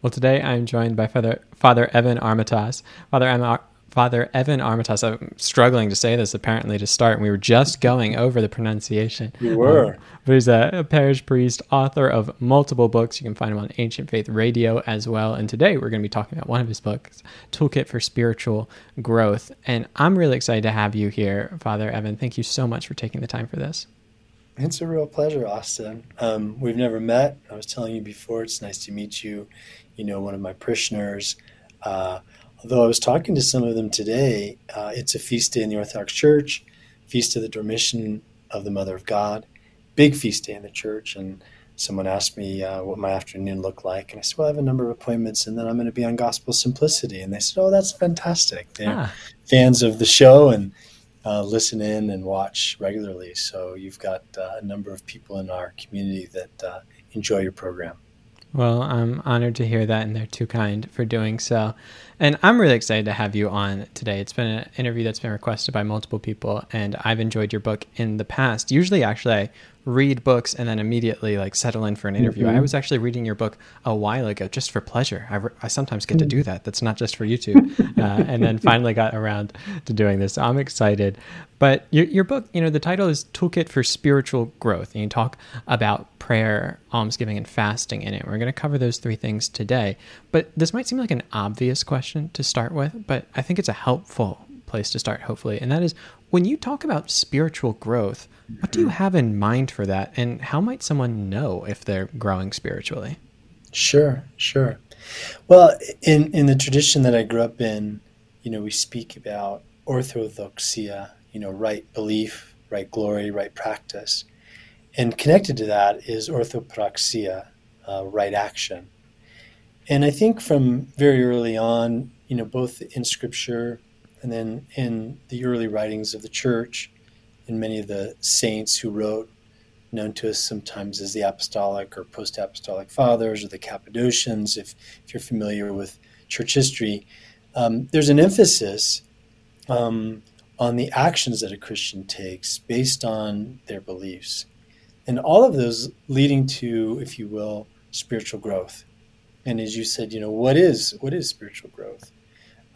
Well, today I'm joined by Father, Father Evan Armatas. Father, Ar- Father Evan Armatas, I'm struggling to say this apparently to start, and we were just going over the pronunciation. We were. Um, but he's a, a, parish priest, author of multiple books. You can find him on Ancient Faith Radio as well. And today we're going to be talking about one of his books, Toolkit for Spiritual Growth. And I'm really excited to have you here, Father Evan. Thank you so much for taking the time for this. It's a real pleasure, Austin. Um, we've never met. I was telling you before, it's nice to meet you. You know, one of my parishioners. Uh, although I was talking to some of them today, uh, it's a feast day in the Orthodox Church, feast of the Dormition of the Mother of God, big feast day in the church. And someone asked me uh, what my afternoon looked like. And I said, Well, I have a number of appointments, and then I'm going to be on Gospel Simplicity. And they said, Oh, that's fantastic. They're ah. fans of the show. And uh, listen in and watch regularly. So you've got uh, a number of people in our community that uh, enjoy your program. Well, I'm honored to hear that, and they're too kind for doing so. And I'm really excited to have you on today. It's been an interview that's been requested by multiple people, and I've enjoyed your book in the past. Usually, actually, I read books and then immediately like settle in for an interview. Mm-hmm. I was actually reading your book a while ago just for pleasure. I, re- I sometimes get to do that. That's not just for YouTube. uh, and then finally got around to doing this. So I'm excited. But your, your book, you know, the title is Toolkit for Spiritual Growth. And you talk about prayer, almsgiving, and fasting in it. We're going to cover those three things today. But this might seem like an obvious question to start with, but I think it's a helpful place to start, hopefully. And that is when you talk about spiritual growth, what do you have in mind for that? And how might someone know if they're growing spiritually? Sure, sure. Well, in, in the tradition that I grew up in, you know, we speak about orthodoxia, you know, right belief, right glory, right practice. And connected to that is orthopraxia, uh, right action. And I think from very early on, you know, both in scripture and then in the early writings of the church, and many of the saints who wrote, known to us sometimes as the apostolic or post apostolic fathers or the Cappadocians, if, if you're familiar with church history, um, there's an emphasis um, on the actions that a Christian takes based on their beliefs. And all of those leading to, if you will, spiritual growth. And as you said, you know, what is what is spiritual growth?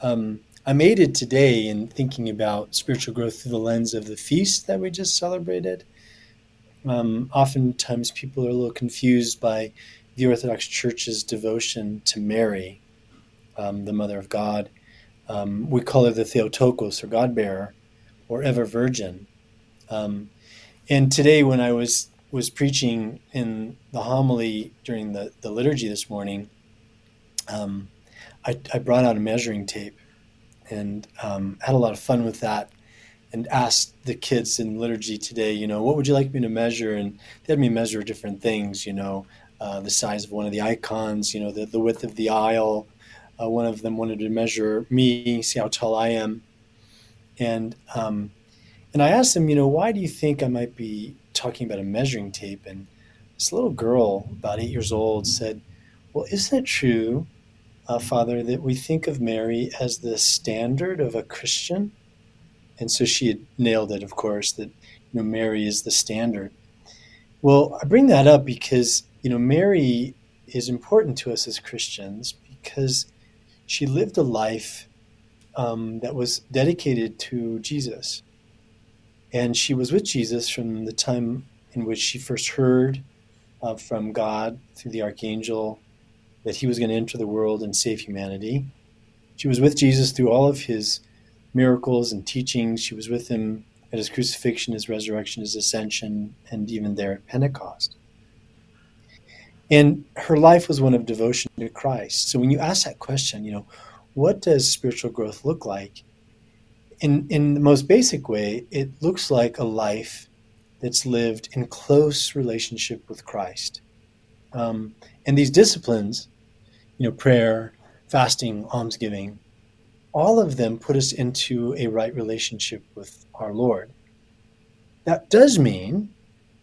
Um, I'm aided today in thinking about spiritual growth through the lens of the feast that we just celebrated. Um, oftentimes, people are a little confused by the Orthodox Church's devotion to Mary, um, the Mother of God. Um, we call her the Theotokos, or God bearer, or ever Virgin. Um, and today, when I was was preaching in the homily during the, the liturgy this morning, um, I, I brought out a measuring tape and um, had a lot of fun with that and asked the kids in liturgy today, you know, what would you like me to measure? And they had me measure different things, you know, uh, the size of one of the icons, you know, the, the width of the aisle. Uh, one of them wanted to measure me, see how tall I am. And, um, and I asked them, you know, why do you think I might be talking about a measuring tape? And this little girl, about eight years old, said, well, isn't it true uh, Father, that we think of Mary as the standard of a Christian. And so she had nailed it, of course, that you know Mary is the standard. Well, I bring that up because you know Mary is important to us as Christians because she lived a life um, that was dedicated to Jesus, and she was with Jesus from the time in which she first heard uh, from God through the archangel that he was going to enter the world and save humanity. She was with Jesus through all of his miracles and teachings. She was with him at his crucifixion, his resurrection, his ascension, and even there at Pentecost. And her life was one of devotion to Christ. So when you ask that question, you know, what does spiritual growth look like? In, in the most basic way, it looks like a life that's lived in close relationship with Christ. Um, and these disciplines you know, prayer, fasting, almsgiving, all of them put us into a right relationship with our Lord. That does mean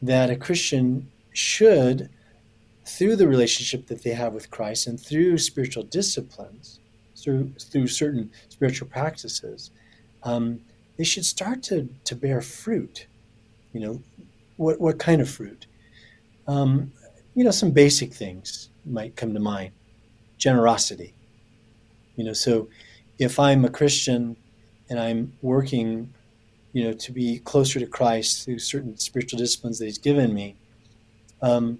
that a Christian should, through the relationship that they have with Christ and through spiritual disciplines, through, through certain spiritual practices, um, they should start to, to bear fruit. You know, what, what kind of fruit? Um, you know, some basic things might come to mind generosity. You know, so if I'm a Christian and I'm working, you know, to be closer to Christ through certain spiritual disciplines that He's given me, um,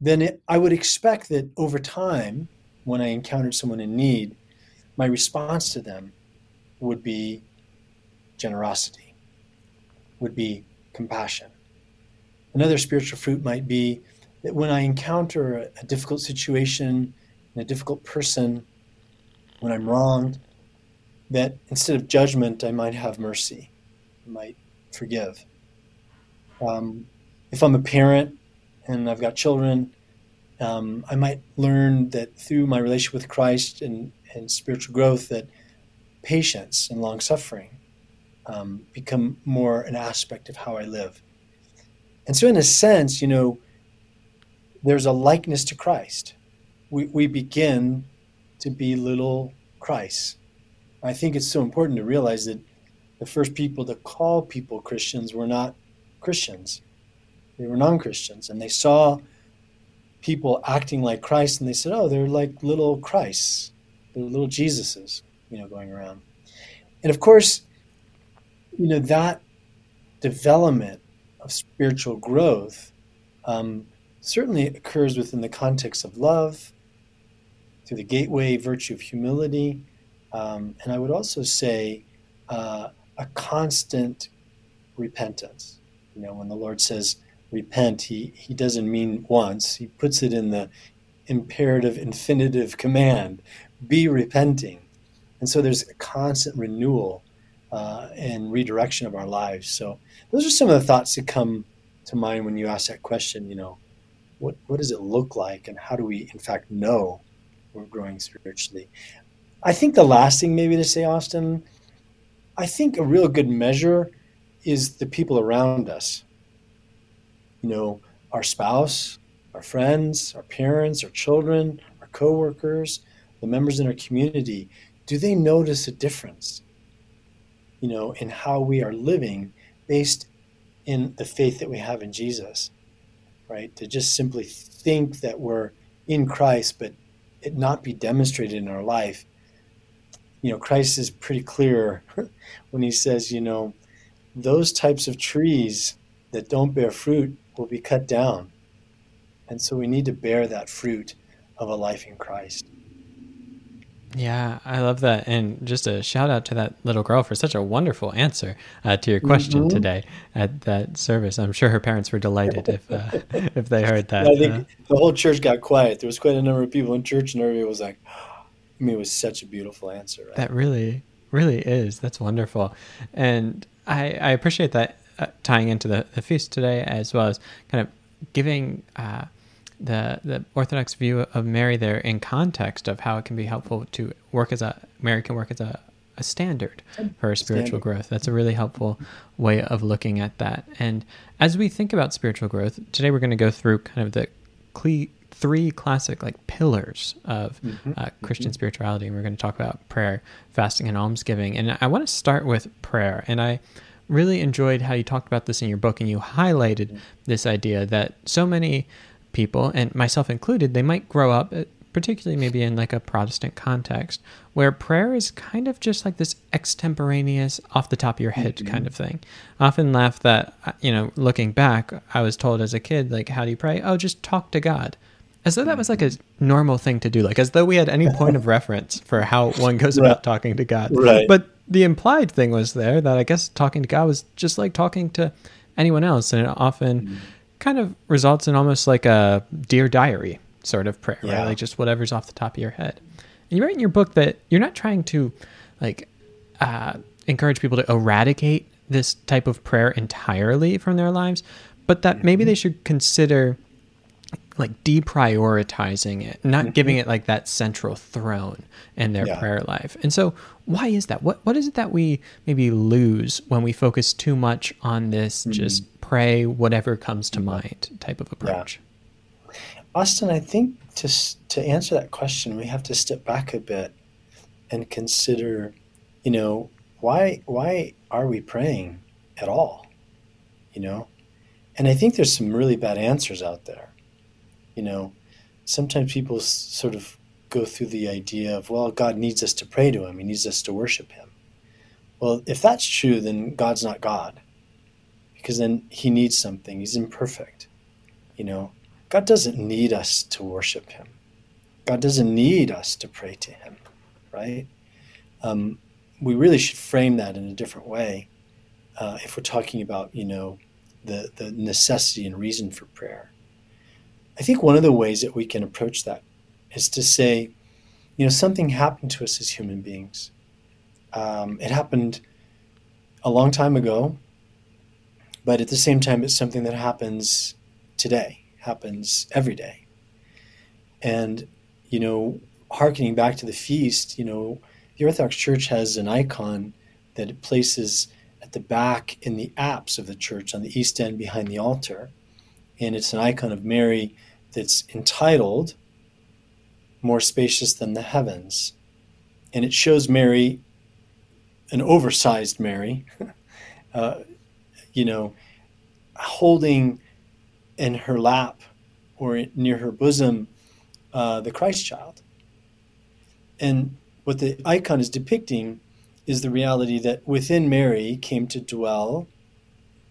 then it, I would expect that over time, when I encountered someone in need, my response to them would be generosity, would be compassion. Another spiritual fruit might be that when I encounter a, a difficult situation and a difficult person, when I'm wronged, that instead of judgment, I might have mercy, I might forgive. Um, if I'm a parent and I've got children, um, I might learn that through my relationship with Christ and, and spiritual growth, that patience and long suffering um, become more an aspect of how I live. And so, in a sense, you know, there's a likeness to Christ. We, we begin to be little Christ. I think it's so important to realize that the first people to call people Christians were not Christians, they were non Christians. And they saw people acting like Christ and they said, oh, they're like little Christs, they're little Jesuses, you know, going around. And of course, you know, that development of spiritual growth um, certainly occurs within the context of love, through the gateway virtue of humility, um, and I would also say uh, a constant repentance. You know, when the Lord says repent, he, he doesn't mean once, he puts it in the imperative infinitive command be repenting. And so there's a constant renewal uh, and redirection of our lives. So those are some of the thoughts that come to mind when you ask that question. You know, what what does it look like, and how do we, in fact, know we're growing spiritually? I think the last thing maybe to say, Austin, I think a real good measure is the people around us. You know, our spouse, our friends, our parents, our children, our coworkers, the members in our community. Do they notice a difference? You know, in how we are living based in the faith that we have in Jesus, right? To just simply think that we're in Christ, but it not be demonstrated in our life. You know, Christ is pretty clear when he says, you know, those types of trees that don't bear fruit will be cut down. And so we need to bear that fruit of a life in Christ. Yeah, I love that. And just a shout out to that little girl for such a wonderful answer uh, to your question mm-hmm. today at that service. I'm sure her parents were delighted if uh, if they heard that. I think uh, the whole church got quiet. There was quite a number of people in church, and everybody was like, I mean, it was such a beautiful answer. Right? That really, really is. That's wonderful. And I, I appreciate that uh, tying into the, the feast today, as well as kind of giving uh, the the Orthodox view of Mary there in context of how it can be helpful to work as a Mary can work as a, a standard for spiritual standard. growth. That's a really helpful way of looking at that. And as we think about spiritual growth, today we're going to go through kind of the cle- three classic like pillars of mm-hmm. uh, Christian mm-hmm. spirituality, and we're going to talk about prayer, fasting, and almsgiving. And I want to start with prayer, and I really enjoyed how you talked about this in your book and you highlighted mm-hmm. this idea that so many people, and myself included, they might grow up, uh, particularly maybe in like a Protestant context, where prayer is kind of just like this extemporaneous, off the top of your head mm-hmm. kind of thing. I often laugh that, uh, you know, looking back, I was told as a kid, like, how do you pray? Oh, just talk to God. As though that was like a mm-hmm. normal thing to do, like as though we had any point of reference for how one goes right. about talking to God. Right. But the implied thing was there that I guess talking to God was just like talking to anyone else, and it often mm kind of results in almost like a dear diary sort of prayer, yeah. right? Like just whatever's off the top of your head. And you write in your book that you're not trying to like uh, encourage people to eradicate this type of prayer entirely from their lives, but that maybe they should consider like deprioritizing it, not mm-hmm. giving it like that central throne in their yeah. prayer life. And so, why is that? What what is it that we maybe lose when we focus too much on this mm-hmm. just pray whatever comes to mind type of approach? Yeah. Austin, I think to to answer that question, we have to step back a bit and consider, you know, why why are we praying at all? You know, and I think there's some really bad answers out there. You know, sometimes people sort of go through the idea of, well, God needs us to pray to him, he needs us to worship him. Well, if that's true, then God's not God. Because then he needs something. He's imperfect. You know, God doesn't need us to worship him. God doesn't need us to pray to him, right? Um, we really should frame that in a different way uh, if we're talking about, you know, the, the necessity and reason for prayer. I think one of the ways that we can approach that is to say, you know, something happened to us as human beings. Um, it happened a long time ago, but at the same time, it's something that happens today, happens every day. And, you know, harkening back to the feast, you know, the Orthodox Church has an icon that it places at the back in the apse of the church on the east end behind the altar. And it's an icon of Mary that's entitled More Spacious Than the Heavens. And it shows Mary, an oversized Mary, uh, you know, holding in her lap or near her bosom uh, the Christ child. And what the icon is depicting is the reality that within Mary came to dwell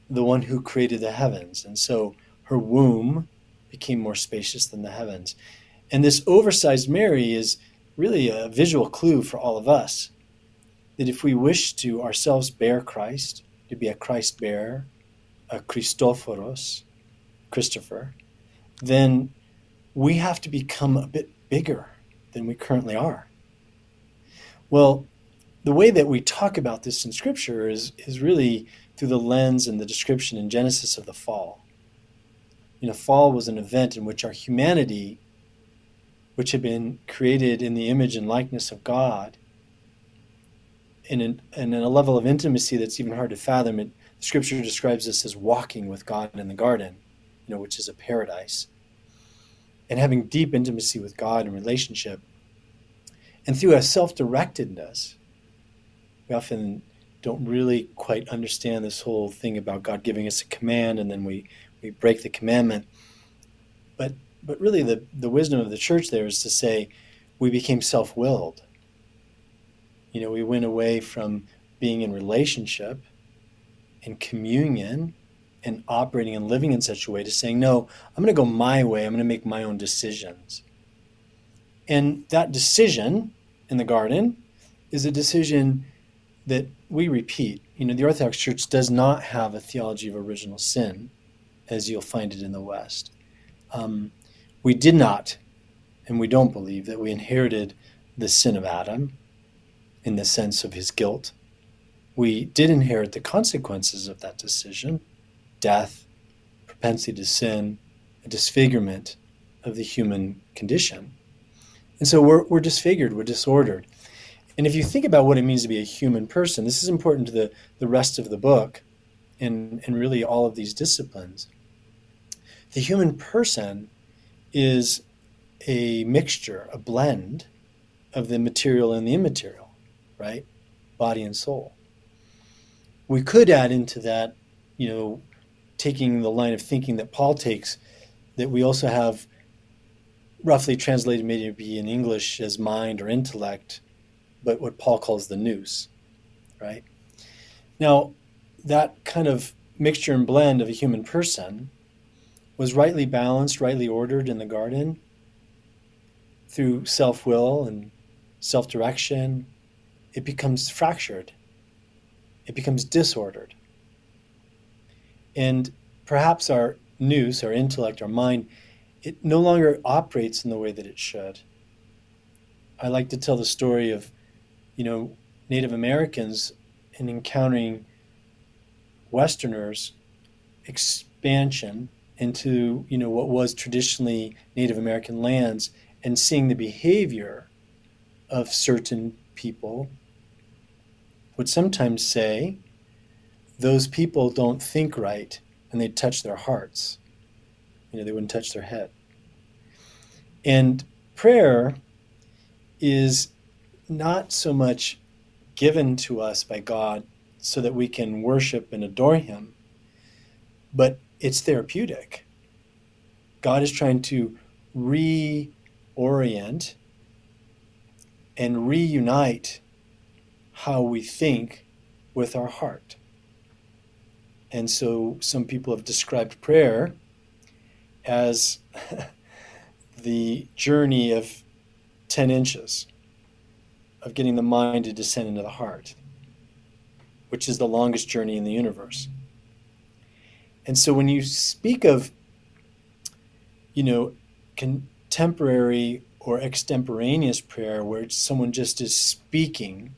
the one who created the heavens. And so her womb became more spacious than the heavens. And this oversized Mary is really a visual clue for all of us that if we wish to ourselves bear Christ, to be a Christ bearer, a Christophoros, Christopher, then we have to become a bit bigger than we currently are. Well, the way that we talk about this in Scripture is, is really through the lens and the description in Genesis of the fall. You know, fall was an event in which our humanity, which had been created in the image and likeness of God, in, an, in a level of intimacy that's even hard to fathom, it, Scripture describes this as walking with God in the garden, you know, which is a paradise. And having deep intimacy with God and relationship. And through a self directedness, we often don't really quite understand this whole thing about God giving us a command and then we, we break the commandment. But but really the, the wisdom of the church there is to say we became self willed. You know, we went away from being in relationship and communion and operating and living in such a way to saying, no, I'm going to go my way. I'm going to make my own decisions. And that decision in the garden is a decision that we repeat. You know, the Orthodox Church does not have a theology of original sin, as you'll find it in the West. Um, we did not, and we don't believe that we inherited the sin of Adam in the sense of his guilt. We did inherit the consequences of that decision death, propensity to sin, a disfigurement of the human condition. And so we're, we're disfigured, we're disordered. And if you think about what it means to be a human person, this is important to the, the rest of the book and, and really all of these disciplines. The human person is a mixture, a blend of the material and the immaterial, right? Body and soul. We could add into that, you know, taking the line of thinking that Paul takes, that we also have roughly translated maybe in English as mind or intellect, but what Paul calls the nous, right? Now, that kind of mixture and blend of a human person was rightly balanced, rightly ordered in the garden through self will and self direction. It becomes fractured, it becomes disordered. And perhaps our nous, our intellect, our mind, it no longer operates in the way that it should. I like to tell the story of you know, Native Americans in encountering Westerners expansion into, you know, what was traditionally Native American lands and seeing the behavior of certain people would sometimes say, those people don't think right, and they'd touch their hearts. You know, they wouldn't touch their head. And prayer is not so much given to us by God so that we can worship and adore Him, but it's therapeutic. God is trying to reorient and reunite how we think with our heart. And so some people have described prayer as the journey of 10 inches of getting the mind to descend into the heart, which is the longest journey in the universe. And so when you speak of, you know, contemporary or extemporaneous prayer, where someone just is speaking,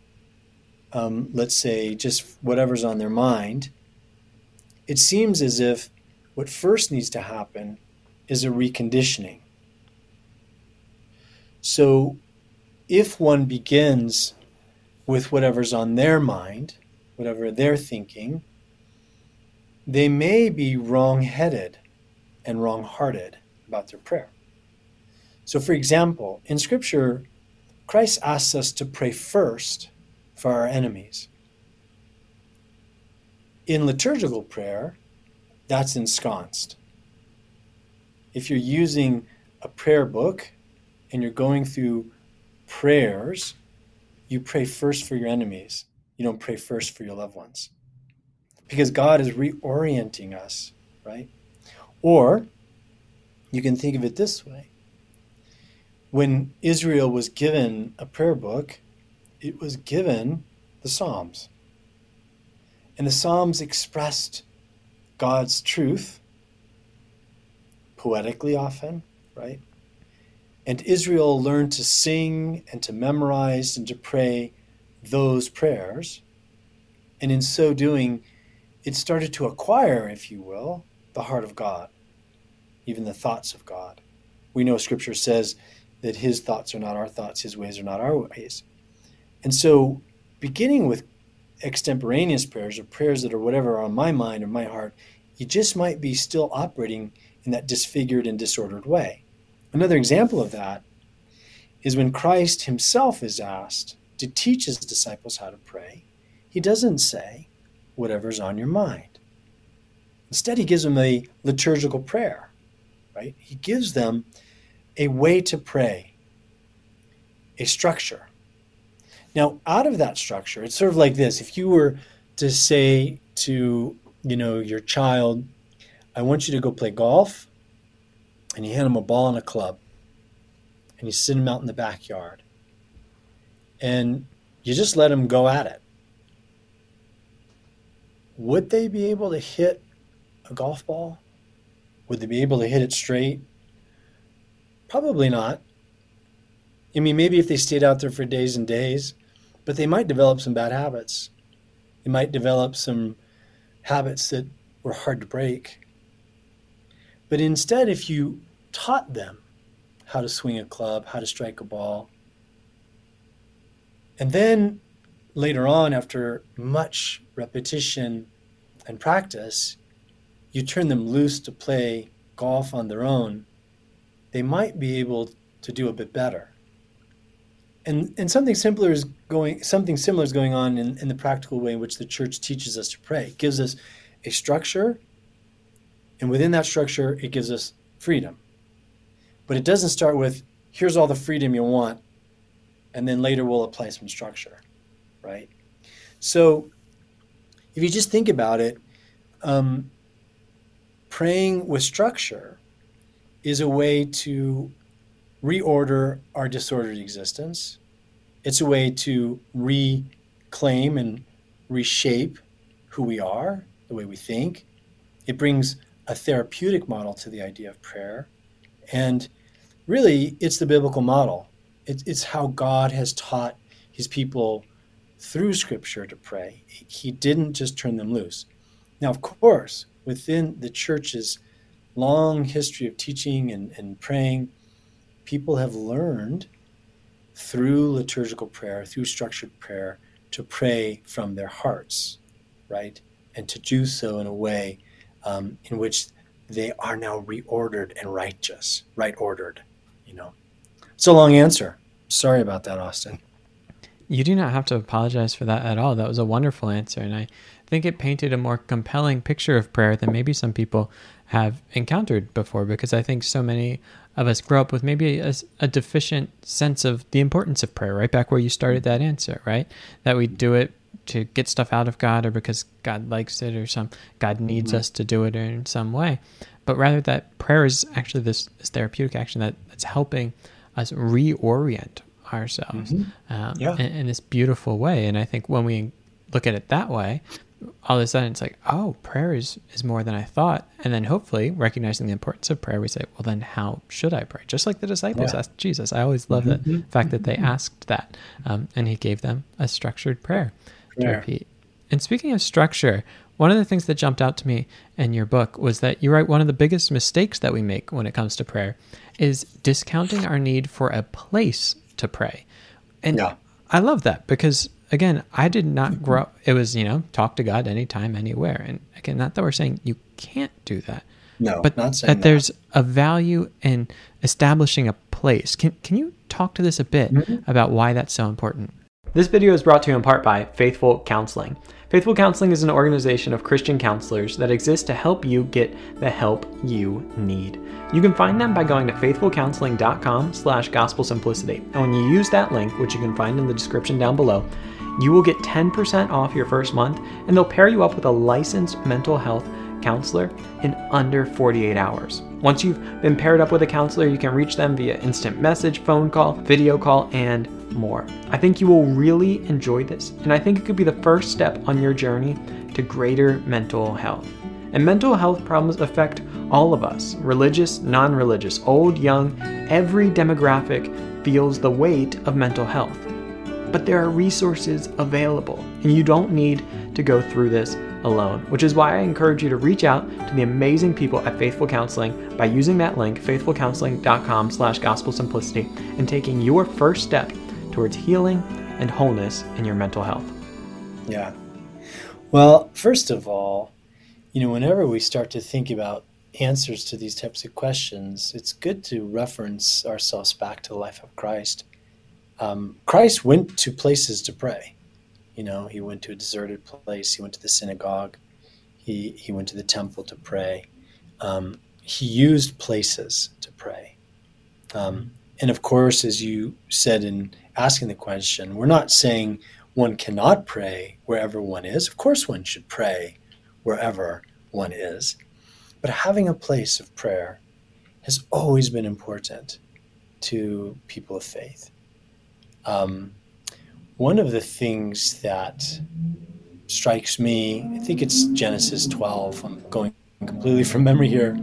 um, let's say just whatever's on their mind, it seems as if what first needs to happen is a reconditioning. So if one begins with whatever's on their mind, whatever they're thinking, they may be wrong headed and wrong hearted about their prayer. So, for example, in Scripture, Christ asks us to pray first for our enemies. In liturgical prayer, that's ensconced. If you're using a prayer book and you're going through prayers, you pray first for your enemies. You don't pray first for your loved ones. Because God is reorienting us, right? Or you can think of it this way when Israel was given a prayer book, it was given the Psalms. And the Psalms expressed God's truth, poetically often, right? And Israel learned to sing and to memorize and to pray those prayers. And in so doing, it started to acquire, if you will, the heart of God, even the thoughts of God. We know Scripture says that his thoughts are not our thoughts, his ways are not our ways. And so, beginning with extemporaneous prayers or prayers that are whatever are on my mind or my heart, you just might be still operating in that disfigured and disordered way. Another example of that is when Christ himself is asked to teach his disciples how to pray, he doesn't say, whatever's on your mind. Instead, he gives them a liturgical prayer, right? He gives them a way to pray, a structure. Now, out of that structure, it's sort of like this. If you were to say to, you know, your child, I want you to go play golf, and you hand him a ball and a club, and you sit him out in the backyard, and you just let him go at it. Would they be able to hit a golf ball? Would they be able to hit it straight? Probably not. I mean, maybe if they stayed out there for days and days, but they might develop some bad habits. They might develop some habits that were hard to break. But instead, if you taught them how to swing a club, how to strike a ball, and then later on, after much repetition and practice, you turn them loose to play golf on their own, they might be able to do a bit better. And, and something simpler is going something similar is going on in, in the practical way in which the church teaches us to pray. It gives us a structure, and within that structure, it gives us freedom. But it doesn't start with here's all the freedom you want, and then later we'll apply some structure, right? So if you just think about it, um, praying with structure is a way to reorder our disordered existence. It's a way to reclaim and reshape who we are, the way we think. It brings a therapeutic model to the idea of prayer. And really, it's the biblical model. it's how God has taught his people through Scripture to pray. He didn't just turn them loose. Now, of course, within the church's long history of teaching and, and praying, people have learned through liturgical prayer, through structured prayer, to pray from their hearts, right? And to do so in a way um, in which they are now reordered and righteous, right ordered, you know. It's a long answer. Sorry about that, Austin. You do not have to apologize for that at all. That was a wonderful answer. And I think it painted a more compelling picture of prayer than maybe some people have encountered before because I think so many of us grow up with maybe a, a, deficient sense of the importance of prayer, right back where you started that answer, right? That we do it to get stuff out of God or because God likes it or some God needs mm-hmm. us to do it in some way. But rather that prayer is actually this, this therapeutic action that, that's helping us reorient ourselves mm-hmm. um, yeah. in, in, this beautiful way. And I think when we look at it that way, all of a sudden it's like, oh, prayer is, is more than I thought. And then hopefully recognizing the importance of prayer, we say, well, then how should I pray? Just like the disciples yeah. asked Jesus. I always love mm-hmm. the fact that they mm-hmm. asked that. Um, and he gave them a structured prayer to repeat. And speaking of structure, one of the things that jumped out to me in your book was that you write one of the biggest mistakes that we make when it comes to prayer is discounting our need for a place to pray. And yeah. I love that because again, I did not grow up. It was, you know, talk to God anytime, anywhere. And again, not that we're saying you can't do that. No, but that, that, there's a value in establishing a place. Can, can you talk to this a bit mm-hmm. about why that's so important? This video is brought to you in part by Faithful Counseling. Faithful Counseling is an organization of Christian counselors that exists to help you get the help you need. You can find them by going to faithfulcounseling.com slash gospel simplicity. And when you use that link, which you can find in the description down below, you will get 10% off your first month and they'll pair you up with a licensed mental health counselor in under 48 hours. Once you've been paired up with a counselor, you can reach them via instant message, phone call, video call, and more. I think you will really enjoy this, and I think it could be the first step on your journey to greater mental health. And mental health problems affect all of us religious, non religious, old, young, every demographic feels the weight of mental health. But there are resources available, and you don't need to go through this alone, which is why I encourage you to reach out to the amazing people at Faithful Counseling by using that link, faithfulcounseling.com slash gospel simplicity, and taking your first step towards healing and wholeness in your mental health. Yeah. Well, first of all, you know, whenever we start to think about answers to these types of questions, it's good to reference ourselves back to the life of Christ. Um, Christ went to places to pray. You know, he went to a deserted place. He went to the synagogue. He he went to the temple to pray. Um, he used places to pray. Um, and of course, as you said in asking the question, we're not saying one cannot pray wherever one is. Of course, one should pray wherever one is. But having a place of prayer has always been important to people of faith. Um, one of the things that strikes me, I think it's Genesis 12. I'm going completely from memory here,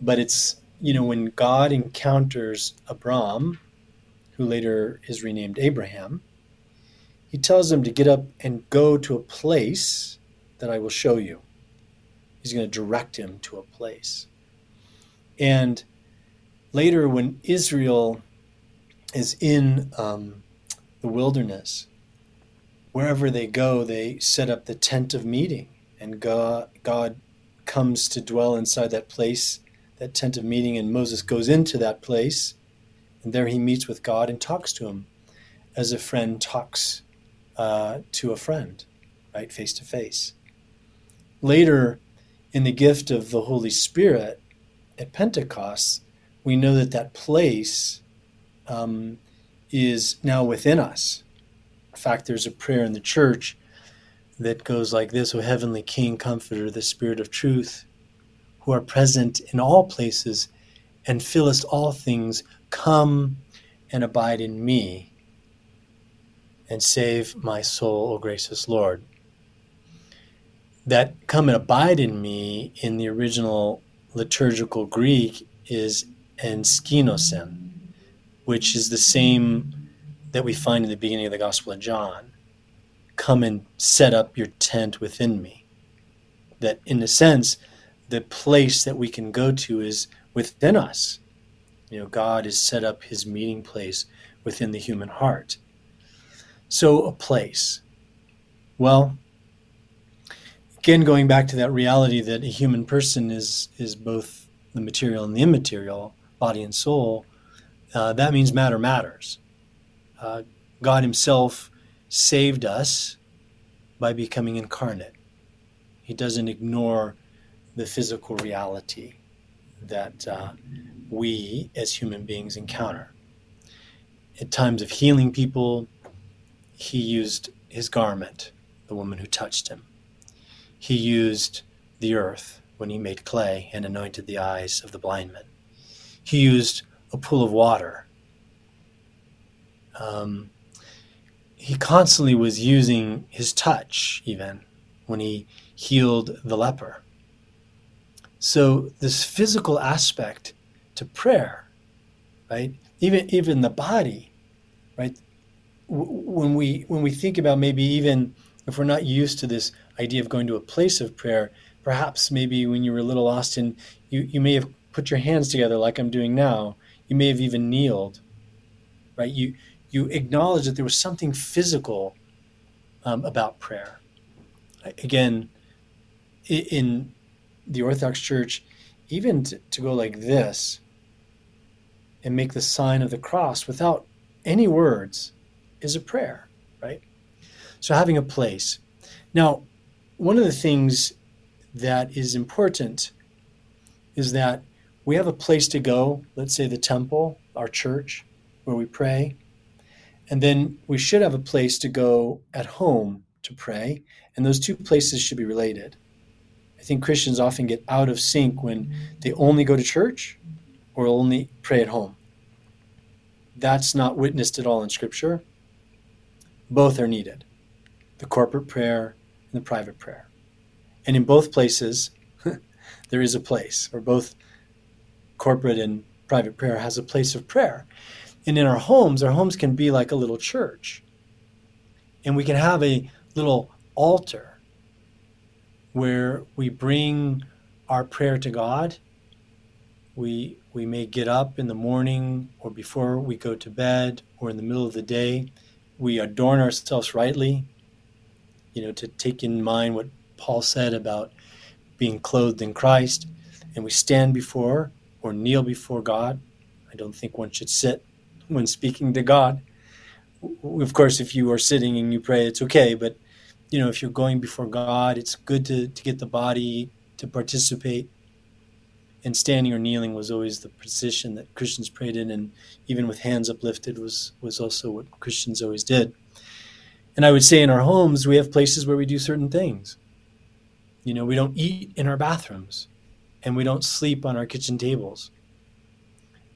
but it's, you know, when God encounters Abram, who later is renamed Abraham, he tells him to get up and go to a place that I will show you. He's going to direct him to a place. And later, when Israel is in um, the wilderness, wherever they go, they set up the tent of meeting, and God, God comes to dwell inside that place, that tent of meeting, and Moses goes into that place, and there he meets with God and talks to him as a friend talks uh, to a friend, right, face to face. Later, in the gift of the Holy Spirit at Pentecost, we know that that place um, is now within us. In fact, there's a prayer in the church that goes like this O heavenly King, Comforter, the Spirit of truth, who are present in all places and fillest all things, come and abide in me and save my soul, O gracious Lord that come and abide in me in the original liturgical Greek is enskinosen, which is the same that we find in the beginning of the Gospel of John. Come and set up your tent within me. That, in a sense, the place that we can go to is within us. You know, God has set up his meeting place within the human heart. So, a place. Well, again going back to that reality that a human person is is both the material and the immaterial body and soul uh, that means matter matters uh, god himself saved us by becoming incarnate he doesn't ignore the physical reality that uh, we as human beings encounter. At times of healing people, he used his garment, the woman who touched him. He used the earth when he made clay and anointed the eyes of the blind men. He used a pool of water. Um, he constantly was using his touch, even when he healed the leper. So, this physical aspect to prayer, right? Even even the body, right? when we when we think about maybe even if we're not used to this idea of going to a place of prayer, perhaps maybe when you were a little lost in, you you may have put your hands together like I'm doing now. You may have even kneeled, right? You you acknowledge that there was something physical um, about prayer. Again, in the Orthodox Church, even to, to go like this and make the sign of the cross without any words is a prayer, right? So having a place. Now, one of the things that is important is that we have a place to go, let's say the temple, our church, where we pray. And then we should have a place to go at home to pray. And those two places should be related. I think Christians often get out of sync when they only go to church or only pray at home. That's not witnessed at all in Scripture. Both are needed the corporate prayer and the private prayer. And in both places, there is a place, or both corporate and private prayer has a place of prayer. And in our homes, our homes can be like a little church. And we can have a little altar where we bring our prayer to God. We, we may get up in the morning or before we go to bed or in the middle of the day we adorn ourselves rightly, you know, to take in mind what Paul said about being clothed in Christ, and we stand before or kneel before God. I don't think one should sit when speaking to God. Of course, if you are sitting and you pray, it's okay, but you know, if you're going before God, it's good to, to get the body to participate. And standing or kneeling was always the position that Christians prayed in, and even with hands uplifted was was also what Christians always did. And I would say in our homes we have places where we do certain things. You know, we don't eat in our bathrooms and we don't sleep on our kitchen tables.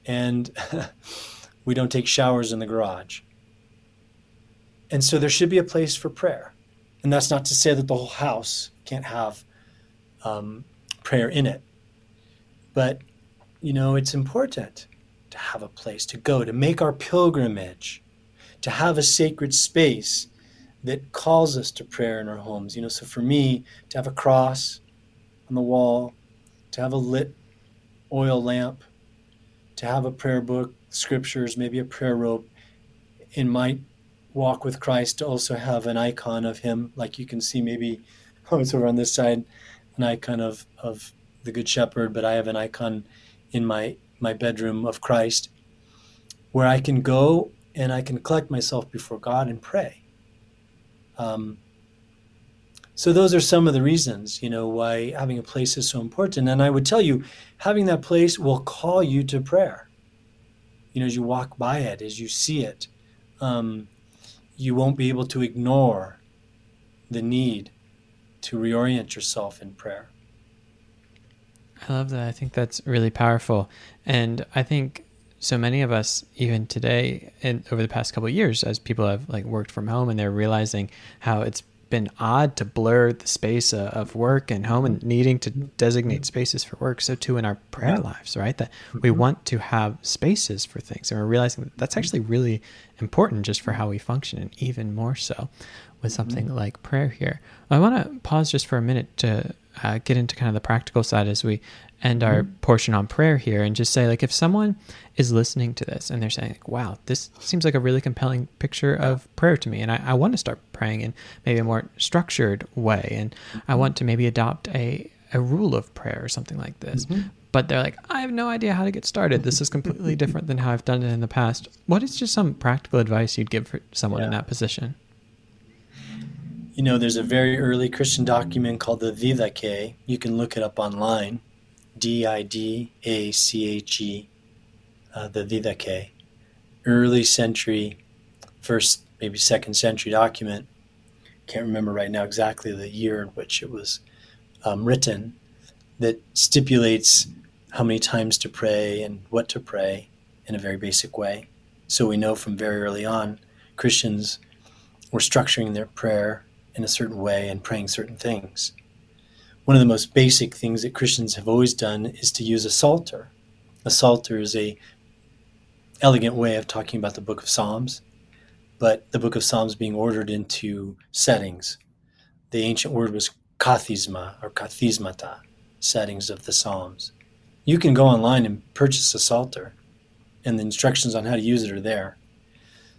And we don't take showers in the garage. And so there should be a place for prayer. And that's not to say that the whole house can't have um, prayer in it. But, you know, it's important to have a place to go, to make our pilgrimage, to have a sacred space that calls us to prayer in our homes. You know, so for me, to have a cross on the wall, to have a lit oil lamp, to have a prayer book, scriptures, maybe a prayer rope, in my walk with Christ, to also have an icon of Him, like you can see maybe oh, it's over on this side, an icon of, of the Good Shepherd, but I have an icon in my my bedroom of Christ, where I can go and I can collect myself before God and pray. Um, so those are some of the reasons, you know, why having a place is so important. And I would tell you, having that place will call you to prayer. You know, as you walk by it, as you see it, um, you won't be able to ignore the need to reorient yourself in prayer. I love that. I think that's really powerful. And I think so many of us, even today and over the past couple years, as people have like worked from home and they're realizing how it's been odd to blur the space uh, of work and home and needing to designate spaces for work. So too in our prayer lives, right? That we mm-hmm. want to have spaces for things, and we're realizing that that's actually really important just for how we function, and even more so with something mm-hmm. like prayer here. I want to pause just for a minute to uh, get into kind of the practical side as we end our mm-hmm. portion on prayer here and just say like if someone is listening to this and they're saying like, wow this seems like a really compelling picture of prayer to me and I, I want to start praying in maybe a more structured way and mm-hmm. i want to maybe adopt a, a rule of prayer or something like this mm-hmm. but they're like i have no idea how to get started this is completely different than how i've done it in the past what is just some practical advice you'd give for someone yeah. in that position you know, there's a very early Christian document called the Didache. You can look it up online. D I D A C H E, uh, the Didache, early century, first, maybe second century document. Can't remember right now exactly the year in which it was um, written that stipulates how many times to pray and what to pray in a very basic way. So we know from very early on, Christians were structuring their prayer in a certain way and praying certain things. One of the most basic things that Christians have always done is to use a psalter. A psalter is a elegant way of talking about the book of Psalms, but the book of Psalms being ordered into settings. The ancient word was kathisma or kathismata, settings of the Psalms. You can go online and purchase a psalter, and the instructions on how to use it are there.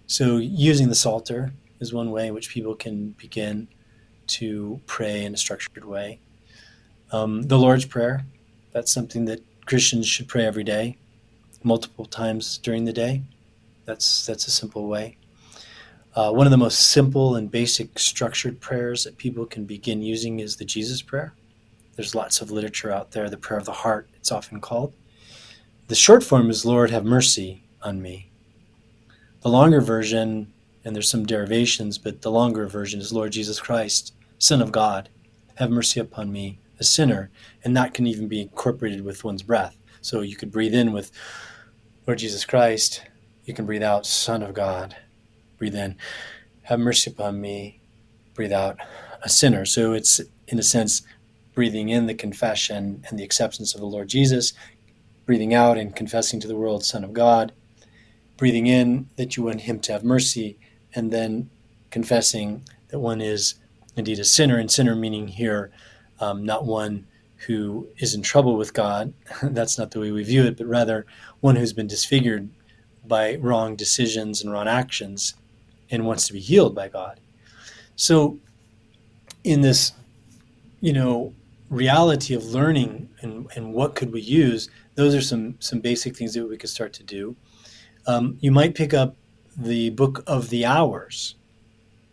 So, using the psalter is one way in which people can begin to pray in a structured way. Um, the Lord's Prayer, that's something that Christians should pray every day, multiple times during the day. That's, that's a simple way. Uh, one of the most simple and basic structured prayers that people can begin using is the Jesus Prayer. There's lots of literature out there, the prayer of the heart, it's often called. The short form is, Lord, have mercy on me. The longer version, and there's some derivations, but the longer version is, Lord Jesus Christ, Son of God, have mercy upon me, a sinner. And that can even be incorporated with one's breath. So you could breathe in with, Lord Jesus Christ. You can breathe out, Son of God breathe in, have mercy upon me, breathe out, a sinner. So it's, in a sense, breathing in the confession and the acceptance of the Lord Jesus, breathing out and confessing to the world, Son of God, breathing in that you want Him to have mercy, and then confessing that one is indeed a sinner, and sinner meaning here um, not one who is in trouble with God. That's not the way we view it, but rather one who's been disfigured by wrong decisions and wrong actions and wants to be healed by God. So, in this, you know, reality of learning and, and what could we use, those are some some basic things that we could start to do. Um, you might pick up the Book of the Hours.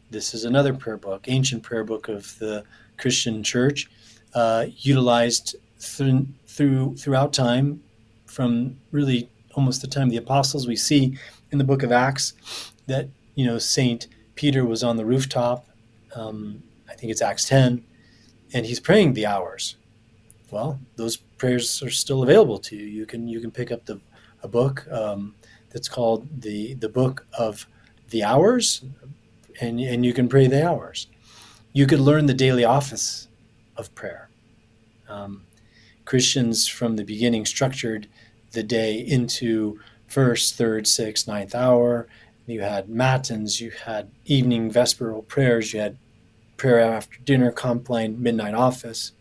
This is another prayer book, ancient prayer book of the Christian Church, uh, utilized through, through throughout time, from really almost the time of the apostles. We see in the Book of Acts that you know, Saint Peter was on the rooftop. Um, I think it's Acts 10, and he's praying the hours. Well, those prayers are still available to you. You can you can pick up the a book um, that's called the the Book of the Hours, and and you can pray the hours. You could learn the daily office of prayer. Um, Christians from the beginning structured the day into first, third, sixth, ninth hour, you had matins, you had evening vesperal prayers, you had prayer after dinner, compline, midnight office.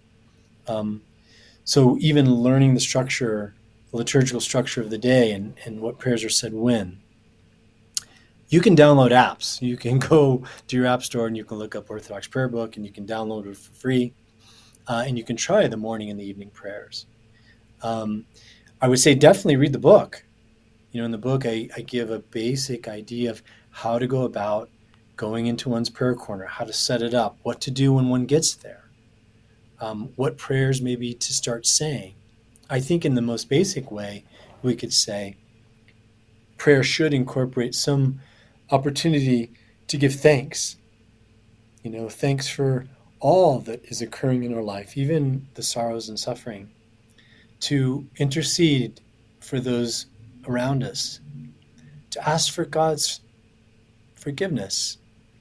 Um, so even learning the structure, the liturgical structure of the day and, and what prayers are said when. You can download apps. You can go to your app store and you can look up Orthodox Prayer Book and you can download it for free. Uh, and you can try the morning and the evening prayers. Um, I would say definitely read the book you know, in the book, I, I give a basic idea of how to go about going into one's prayer corner, how to set it up, what to do when one gets there, um, what prayers maybe to start saying. I think, in the most basic way, we could say prayer should incorporate some opportunity to give thanks. You know, thanks for all that is occurring in our life, even the sorrows and suffering, to intercede for those around us, to ask for God's forgiveness,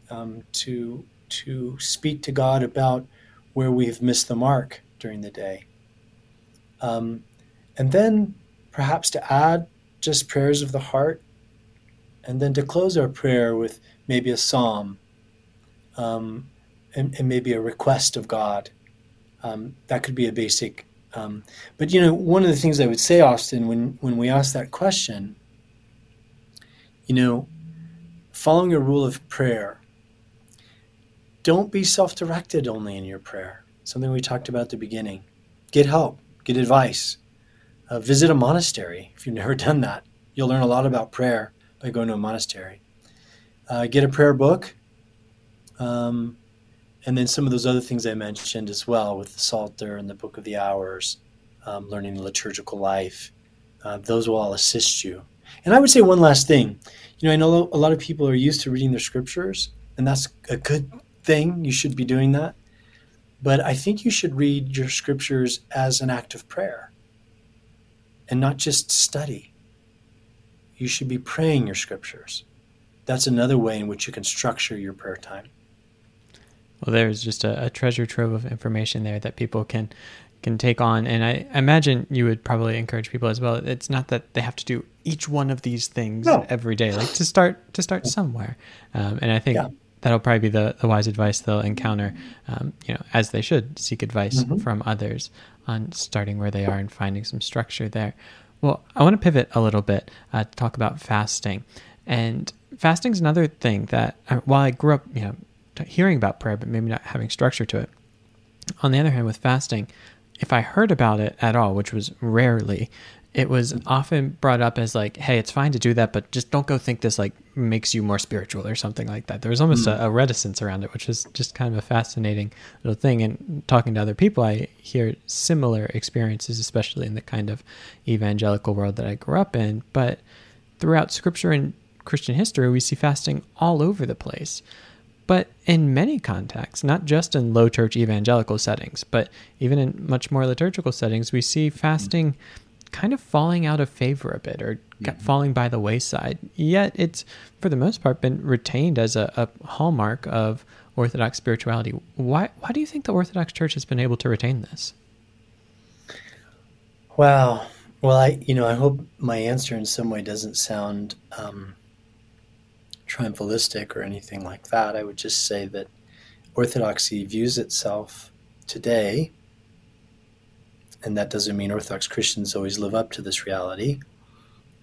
um, to to speak to God about where we've missed the mark during the day, um, and then perhaps to add just prayers of the heart, and then to close our prayer with maybe a psalm, um, and, and, maybe a request of God. Um, that could be a basic um, but you know, one of the things I would say, Austin, when when we ask that question, you know, following a rule of prayer, don't be self-directed only in your prayer. Something we talked about at the beginning. Get help, get advice, uh, visit a monastery if you've never done that. You'll learn a lot about prayer by going to a monastery. Uh, get a prayer book. Um, and then some of those other things I mentioned as well with the Psalter and the Book of the Hours. um, learning the liturgical life. Uh, those will all assist you. And I would say one last thing. You know, I know a lot of people are used to reading their scriptures, and that's a good thing. You should be doing that. But I think you should read your scriptures as an act of prayer and not just study. You should be praying your scriptures. That's another way in which you can structure your prayer time. Well, there's just a, a treasure trove of information there that people can can take on. And I imagine you would probably encourage people as well. It's not that they have to do each one of these things no. every day, like to start to start somewhere. Um, and I think yeah. that'll probably be the, the wise advice they'll encounter, um, you know, as they should seek advice mm-hmm. from others on starting where they are and finding some structure there. Well, I want to pivot a little bit uh, to talk about fasting. And fasting is another thing that, uh, while I grew up, you know, hearing about prayer, but maybe not having structure to it. On the other hand, with fasting, if I heard about it at all, which was rarely, it was often brought up as like, hey, it's fine to do that, but just don't go think this like makes you more spiritual or something like that. There was almost mm. a, a, reticence around it, which was just kind of a fascinating little thing. And talking to other people, I hear similar experiences, especially in the kind of evangelical world that I grew up in. But throughout scripture and Christian history, we see fasting all over the place. But in many contexts, not just in low church evangelical settings, but even in much more liturgical settings, we see fasting kind of falling out of favor a bit or mm-hmm. falling by the wayside. Yet it's, for the most part, been retained as a, a hallmark of Orthodox spirituality. Why, why do you think the Orthodox Church has been able to retain this? Wow. Well, I, you know, I hope my answer in some way doesn't sound um, triumphalistic or anything like that. I would just say that Orthodoxy views itself today, and that doesn't mean Orthodox Christians always live up to this reality,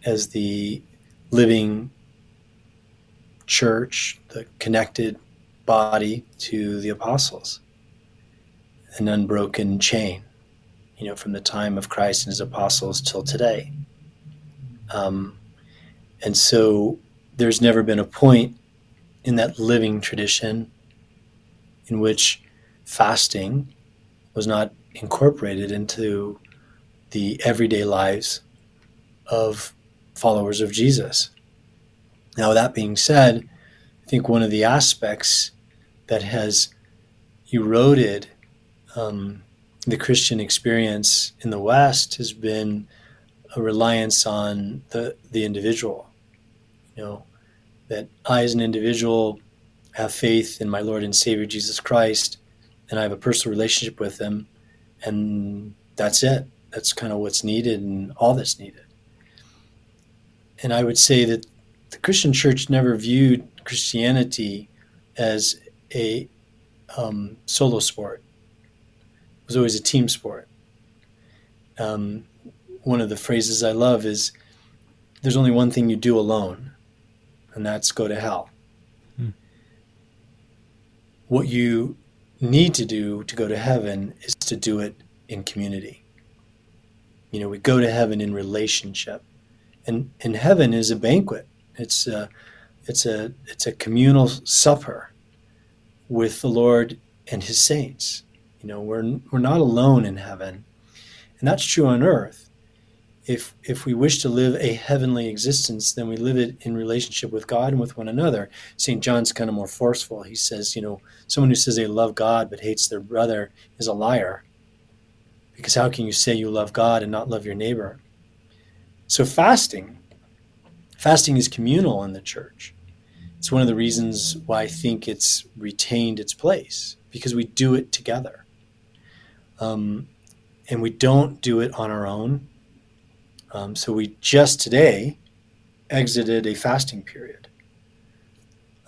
as the living church, the connected body to the apostles, an unbroken chain, you know, from the time of Christ and his apostles till today. Um, and so there's never been a point in that living tradition in which fasting was not incorporated into the everyday lives of followers of Jesus. Now, that being said, I think one of the aspects that has eroded um, the Christian experience in the West has been a reliance on the, the individual. You know, that I, as an individual, have faith in my Lord and Savior Jesus Christ, and I have a personal relationship with Him, and that's it. That's kind of what's needed and all that's needed. And I would say that the Christian church never viewed Christianity as a um, solo sport. It was always a team sport. Um, one of the phrases I love is, "There's only one thing you do alone, and that's go to hell. Hmm. What you need to do to go to heaven is to do it in community. You know, we go to heaven in relationship, and and heaven is a banquet. It's a, it's a it's a communal supper with the Lord and His saints. You know, we're we're not alone in heaven, and that's true on earth if if we wish to live a heavenly existence, then we live it in relationship with God and with one another. St. John's kind of more forceful. He says, you know, someone who says they love God but hates their brother is a liar. Because how can you say you love God and not love your neighbor? So fasting, fasting is communal in the church. It's one of the reasons why I think it's retained its place because we do it together. Um, and we don't do it on our own um, so we just today exited a fasting period.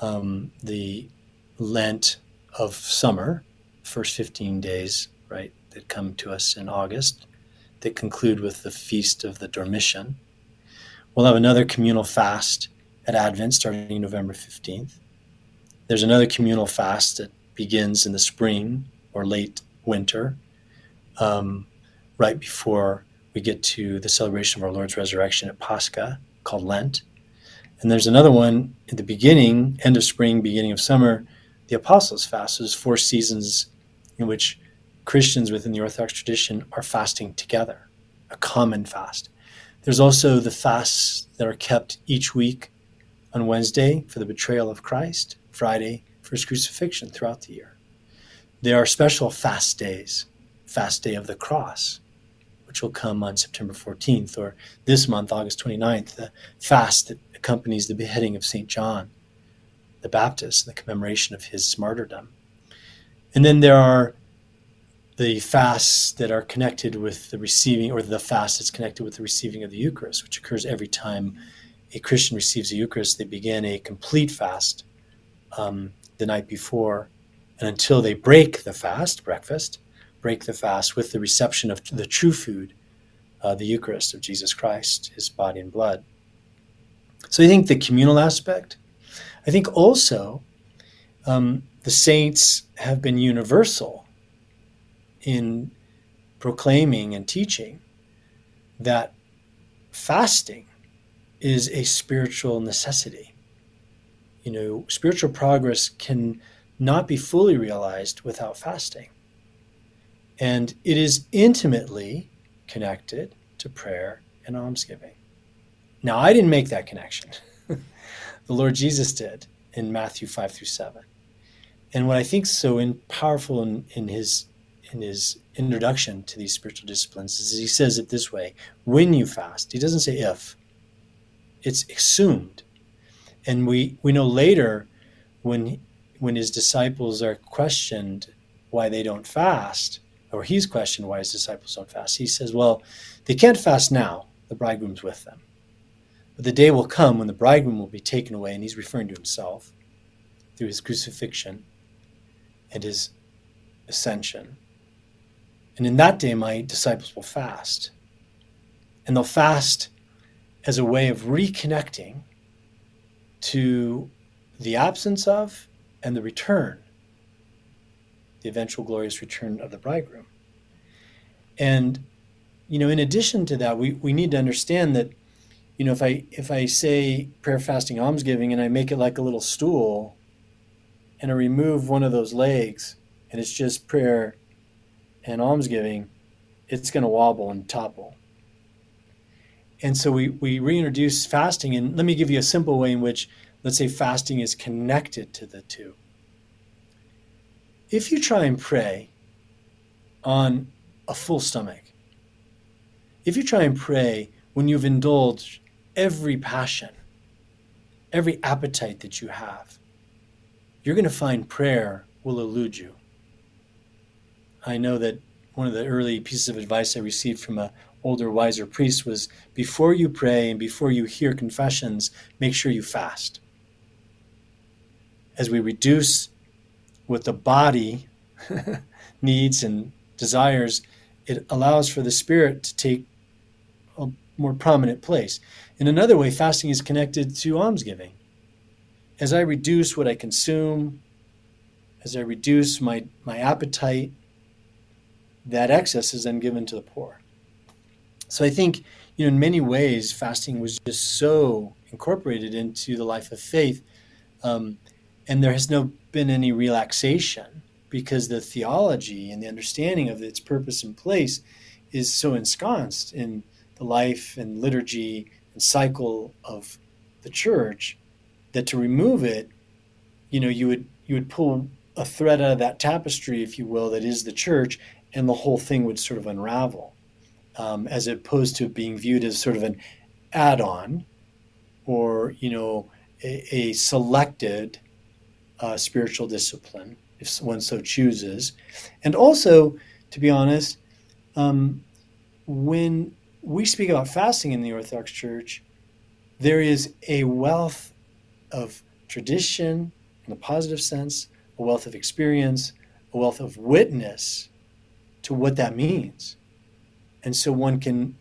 Um, the Lent of summer, first 15 days, right, that come to us in August, that conclude with the Feast of the Dormition. We'll have another communal fast at Advent starting November 15th. There's another communal fast that begins in the spring or late winter, um, right before we get to the celebration of our Lord's resurrection at Pascha called Lent. And there's another one at the beginning, end of spring, beginning of summer, the Apostles' Fast. So there's four seasons in which Christians within the Orthodox tradition are fasting together, a common fast. There's also the fasts that are kept each week on Wednesday for the betrayal of Christ, Friday for his crucifixion throughout the year. There are special fast days, fast day of the cross, which will come on September 14th, or this month, August 29th, the fast that accompanies the beheading of St. John the Baptist, and the commemoration of his martyrdom. And then there are the fasts that are connected with the receiving, or the fast that's connected with the receiving of the Eucharist, which occurs every time a Christian receives the Eucharist. They begin a complete fast um, the night before, and until they break the fast, breakfast, break the fast with the reception of the true food, uh, the Eucharist of Jesus Christ, his body and blood. So I think the communal aspect, I think also um, the saints have been universal in proclaiming and teaching that fasting is a spiritual necessity. You know, spiritual progress can not be fully realized without fasting. And it is intimately connected to prayer and almsgiving. Now, I didn't make that connection. the Lord Jesus did in Matthew 5 through 7. And what I think so in, powerful in, in, his, in his introduction to these spiritual disciplines is he says it this way when you fast, he doesn't say if, it's assumed. And we, we know later when, when his disciples are questioned why they don't fast, or he's questioned why his disciples don't fast, he says, Well, they can't fast now, the bridegroom's with them. But the day will come when the bridegroom will be taken away, and he's referring to himself through his crucifixion and his ascension. And in that day, my disciples will fast. And they'll fast as a way of reconnecting to the absence of and the return, the eventual glorious return of the bridegroom. And, you know, in addition to that, we, we need to understand that, you know, if I if I say prayer, fasting, almsgiving, and I make it like a little stool, and I remove one of those legs, and it's just prayer and almsgiving, it's going to wobble and topple. And so we, we reintroduce fasting. And let me give you a simple way in which, let's say, fasting is connected to the two. If you try and pray on a full stomach, if you try and pray when you've indulged every passion, every appetite that you have, you're going to find prayer will elude you. I know that one of the early pieces of advice I received from a older, wiser priest was before you pray and before you hear confessions, make sure you fast. As we reduce what the body needs and desires, it allows for the spirit to take a more prominent place. In another way, fasting is connected to almsgiving. As I reduce what I consume, as I reduce my, my appetite, that excess is then given to the poor. So I think, you know, in many ways, fasting was just so incorporated into the life of faith, um, and there has no been any relaxation because the theology and the understanding of its purpose and place is so ensconced in the life and liturgy and cycle of the church that to remove it, you know, you would you would pull a thread out of that tapestry, if you will, that is the church, and the whole thing would sort of unravel um, as opposed to being viewed as sort of an add-on or you know a, a selected uh, spiritual discipline if one so chooses. And also to be honest um, when we speak about fasting in the orthodox church there is a wealth of tradition in a positive sense a wealth of experience a wealth of witness to what that means. And so one can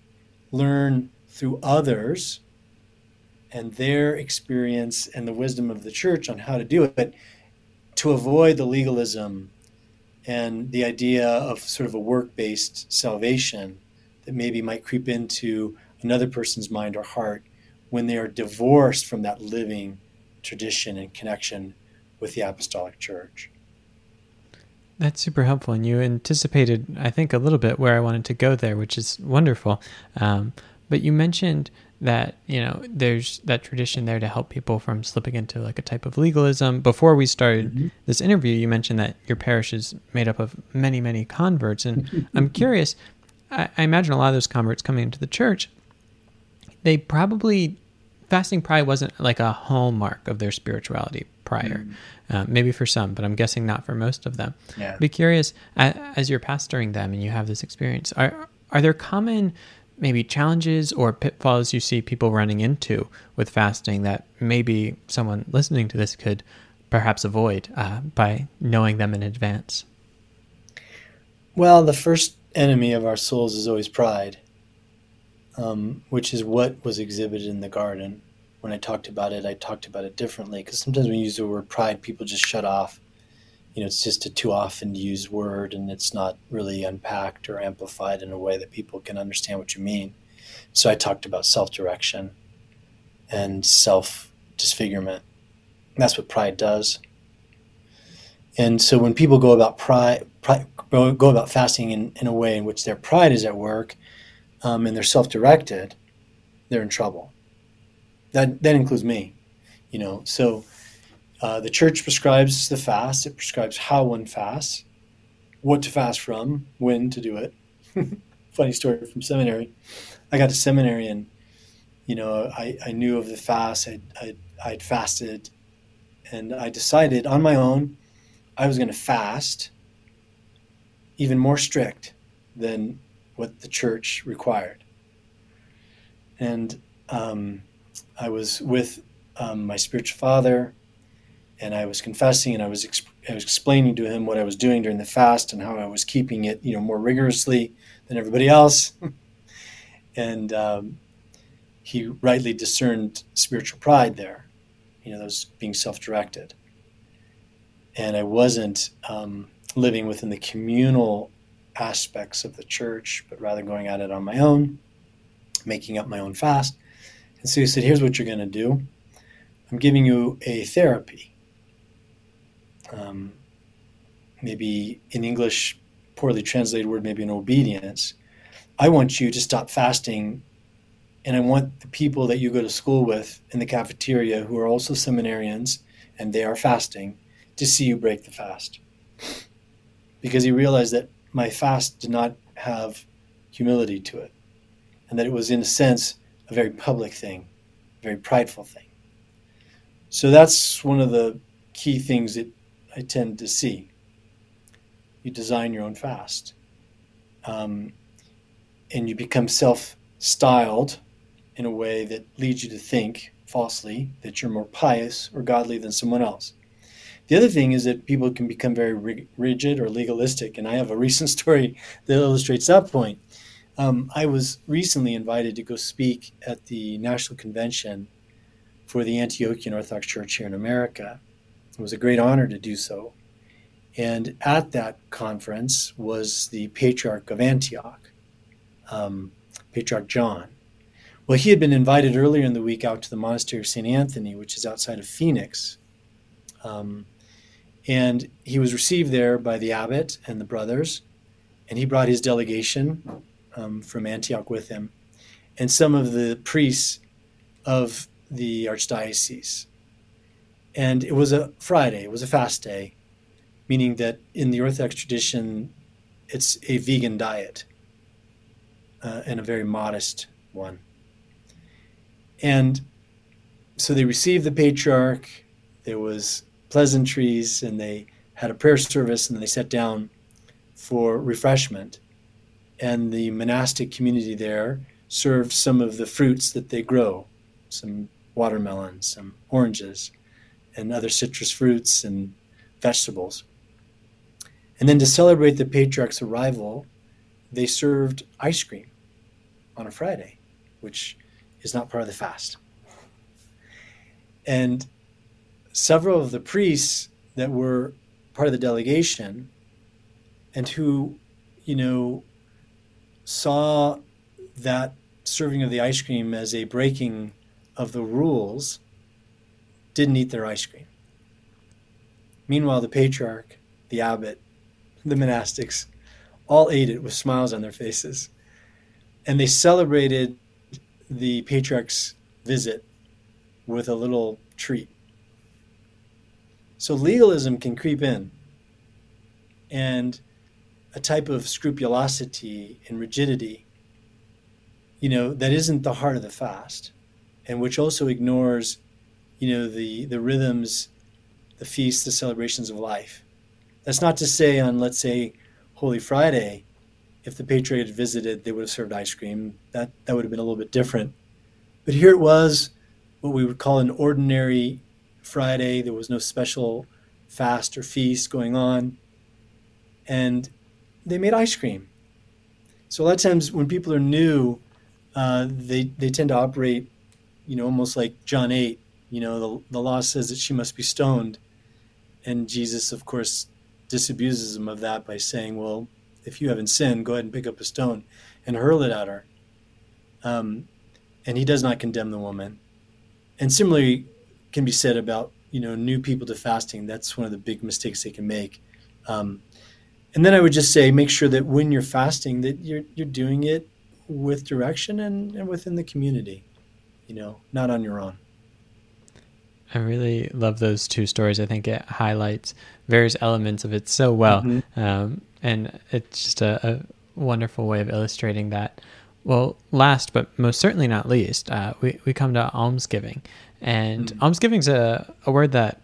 learn through others and their experience and the wisdom of the church on how to do it but to avoid the legalism and the idea of sort of a work based salvation that maybe might creep into another person's mind or heart when they are divorced from that living tradition and connection with the apostolic church. That's super helpful, and you anticipated, I think, a little bit where I wanted to go there, which is wonderful. Um, but you mentioned that you know there's that tradition there to help people from slipping into like a type of legalism. Before we started mm-hmm. this interview, you mentioned that your parish is made up of many, many converts, and I'm curious. I, I imagine a lot of those converts coming into the church, they probably fasting probably wasn't like a hallmark of their spirituality prior. Mm. Uh, maybe for some, but I'm guessing not for most of them. Yeah. Be curious as you're pastoring them and you have this experience. Are are there common maybe challenges or pitfalls you see people running into with fasting that maybe someone listening to this could perhaps avoid uh, by knowing them in advance? Well, the first enemy of our souls is always pride, um, which is what was exhibited in the garden. When I talked about it, I talked about it differently because sometimes when you use the word pride, people just shut off. You know, it's just a too often used word and it's not really unpacked or amplified in a way that people can understand what you mean. So I talked about self direction and self disfigurement. That's what pride does. And so when people go about pride, pride go about fasting in, in a way in which their pride is at work um, and they're self-directed, they're in trouble. That that includes me, you know. So uh, the church prescribes the fast. It prescribes how one fasts, what to fast from, when to do it. Funny story from seminary. I got to seminary and you know I, I knew of the fast. I I I'd fasted, and I decided on my own I was going to fast even more strict than what the church required. And um, I was with um, my spiritual father, and I was confessing, and I was exp- I was explaining to him what I was doing during the fast and how I was keeping it, you know, more rigorously than everybody else. and um, he rightly discerned spiritual pride there, you know, those being self-directed. And I wasn't um, living within the communal aspects of the church, but rather going at it on my own, making up my own fast. And so he said, Here's what you're going to do I'm giving you a therapy. Um, maybe in English, poorly translated word, maybe an obedience. I want you to stop fasting, and I want the people that you go to school with in the cafeteria who are also seminarians and they are fasting to see you break the fast because he realized that my fast did not have humility to it, and that it was, in a sense, a very public thing, a very prideful thing. So that's one of the key things that I tend to see. You design your own fast, um, and you become self styled in a way that leads you to think falsely that you're more pious or godly than someone else. The other thing is that people can become very rigid or legalistic, and I have a recent story that illustrates that point. Um, I was recently invited to go speak at the National Convention for the Antiochian Orthodox Church here in America. It was a great honor to do so. And at that conference was the Patriarch of Antioch, um, Patriarch John. Well, he had been invited earlier in the week out to the Monastery of St. Anthony, which is outside of Phoenix. Um, and he was received there by the abbot and the brothers, and he brought his delegation um, from Antioch with him, and some of the priests of the archdiocese. And it was a Friday, it was a fast day, meaning that in the Orthodox tradition, it's a vegan diet uh, and a very modest one. And so they received the patriarch. There was pleasantries and they had a prayer service and they sat down for refreshment. And the monastic community there served some of the fruits that they grow some watermelons, some oranges, and other citrus fruits and vegetables. And then to celebrate the patriarch's arrival, they served ice cream on a Friday, which is not part of the fast. And several of the priests that were part of the delegation and who, you know, saw that serving of the ice cream as a breaking of the rules didn't eat their ice cream. Meanwhile, the patriarch, the abbot, the monastics, all ate it with smiles on their faces. And they celebrated the patriarch's visit with a little treat. So legalism can creep in. And a type of scrupulosity and rigidity, you know, that isn't the heart of the fast, and which also ignores, you know, the, the rhythms, the feasts, the celebrations of life. That's not to say on, let's say, Holy Friday, if the patriarch had visited, they would have served ice cream. That that would have been a little bit different. But here it was, what we would call an ordinary Friday. There was no special fast or feast going on, and they made ice cream. So a lot of times when people are new, uh, they they tend to operate, you know, almost like John eight. You know, the the law says that she must be stoned, and Jesus, of course, disabuses him of that by saying, "Well, if you haven't sinned, go ahead and pick up a stone and hurl it at her." Um, and he does not condemn the woman. And similarly, can be said about you know new people to fasting. That's one of the big mistakes they can make. Um, and then I would just say, make sure that when you're fasting, that you're you're doing it with direction and, and within the community, you know, not on your own. I really love those two stories. I think it highlights various elements of it so well, mm-hmm. um, and it's just a, a, wonderful way of illustrating that. Well, last but most certainly not least, uh, we we come to almsgiving, and mm-hmm. almsgiving is a, a word that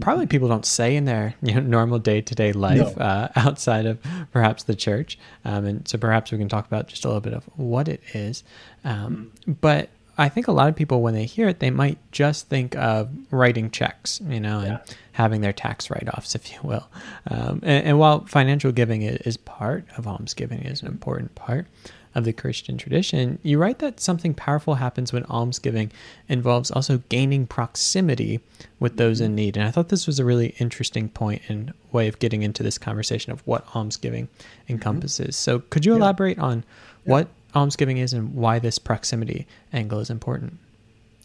probably people don't say in their you know, normal day to day life no. uh, outside of perhaps the church. Um, and so perhaps we can talk about just a little bit of what it is. Um, mm. But I think a lot of people, when they hear it, they might just think of writing checks, you know, yeah. and having their tax write offs, if you will. Um, and, and, while financial giving is part of almsgiving, is an important part of the Christian tradition, you write that something powerful happens when almsgiving involves also gaining proximity with those in mm-hmm. need. And I thought this was a really interesting point and way of getting into this conversation of what almsgiving mm-hmm. encompasses. Mm-hmm. So, could you yeah. elaborate on yeah. what almsgiving is and why this proximity angle is important?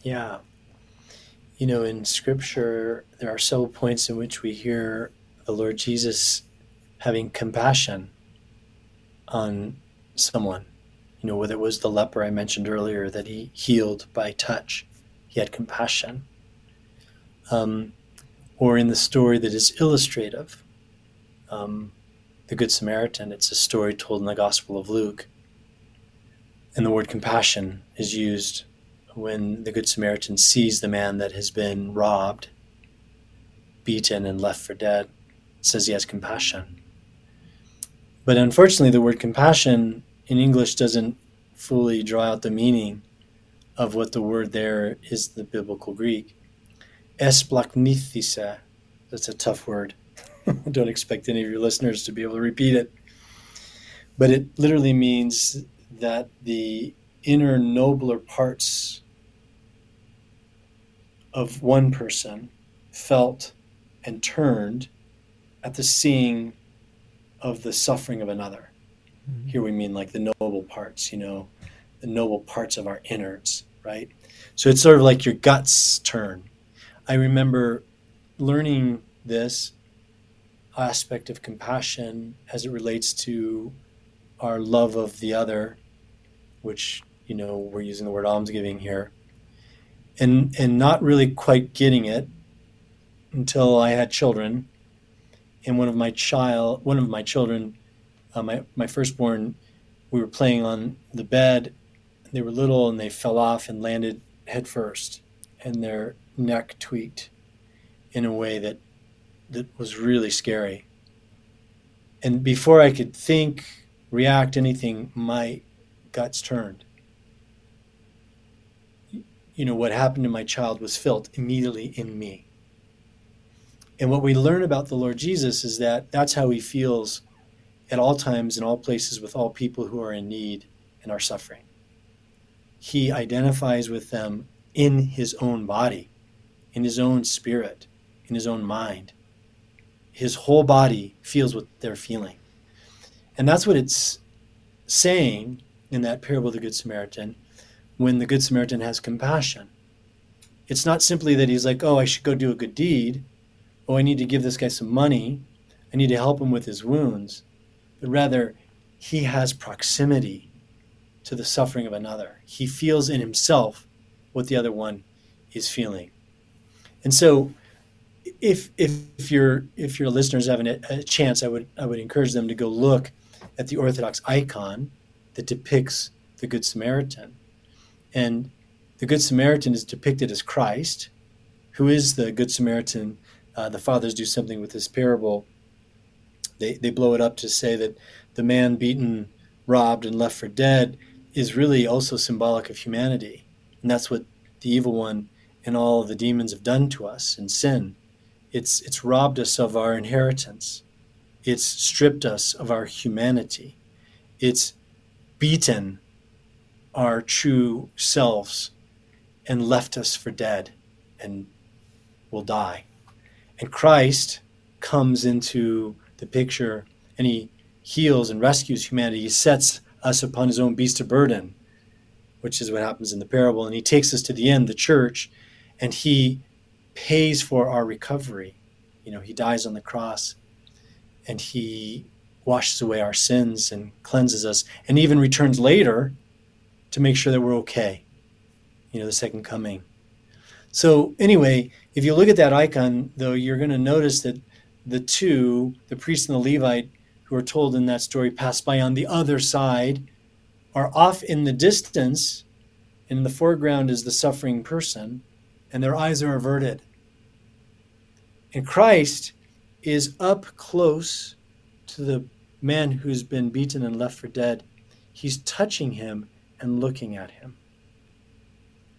Yeah. You know, in scripture, there are several points in which we hear the Lord Jesus having compassion on someone you know, whether it was the leper I mentioned earlier that he healed by touch, he had compassion. Um, or in the story that is illustrative, um, the Good Samaritan, it's a story told in the Gospel of Luke. And the word compassion is used when the Good Samaritan sees the man that has been robbed, beaten, and left for dead. Says he has compassion. But unfortunately, the word compassion in English doesn't fully draw out the meaning of what the word there is the biblical Greek. Esplachnithisa, that's a tough word. Don't expect any of your listeners to be able to repeat it. But it literally means that the inner nobler parts of one person felt and turned at the seeing of the suffering of another. Mm-hmm. Here we mean like the noble parts, you know, the noble parts of our innards, right? So it's sort of like your guts turn. I remember learning this aspect of compassion as it relates to our love of the other, which, you know, we're using the word almsgiving here, and, and not really quite getting it until I had children. And one of my child, one of my children uh, my, my firstborn, we were playing on the bed. They were little and they fell off and landed head first, and their neck tweaked in a way that that was really scary. And before I could think, react, anything, my guts turned. You know, what happened to my child was felt immediately in me. And what we learn about the Lord Jesus is that that's how he feels at all times, in all places, with all people who are in need and are suffering. He identifies with them in his own body, in his own spirit, in his own mind. His whole body feels what they're feeling. And that's what it's saying in that parable of the Good Samaritan when the Good Samaritan has compassion. It's not simply that he's like, oh, I should go do a good deed. Oh, I need to give this guy some money. I need to help him with his wounds, but rather he has proximity to the suffering of another. He feels in himself what the other one is feeling. And so if if, if your if your listeners have a, a chance, I would I would encourage them to go look at the Orthodox icon that depicts the Good Samaritan. And the Good Samaritan is depicted as Christ, who is the Good Samaritan. Uh, the fathers do something with this parable. They, they blow it up to say that the man beaten, robbed, and left for dead is really also symbolic of humanity. And that's what the evil one and all the demons have done to us in sin. It's, it's robbed us of our inheritance. It's stripped us of our humanity. It's beaten our true selves and left us for dead and will die. And Christ comes into the picture and he heals and rescues humanity. He sets us upon his own beast of burden, which is what happens in the parable. And he takes us to the end, the church, and he pays for our recovery. You know, he dies on the cross and he washes away our sins and cleanses us and even returns later to make sure that we're okay. You know, the second coming. So, anyway, if you look at that icon, though, you're going to notice that the two, the priest and the Levite, who are told in that story, pass by on the other side, are off in the distance. And in the foreground is the suffering person, and their eyes are averted. And Christ is up close to the man who's been beaten and left for dead. He's touching him and looking at him.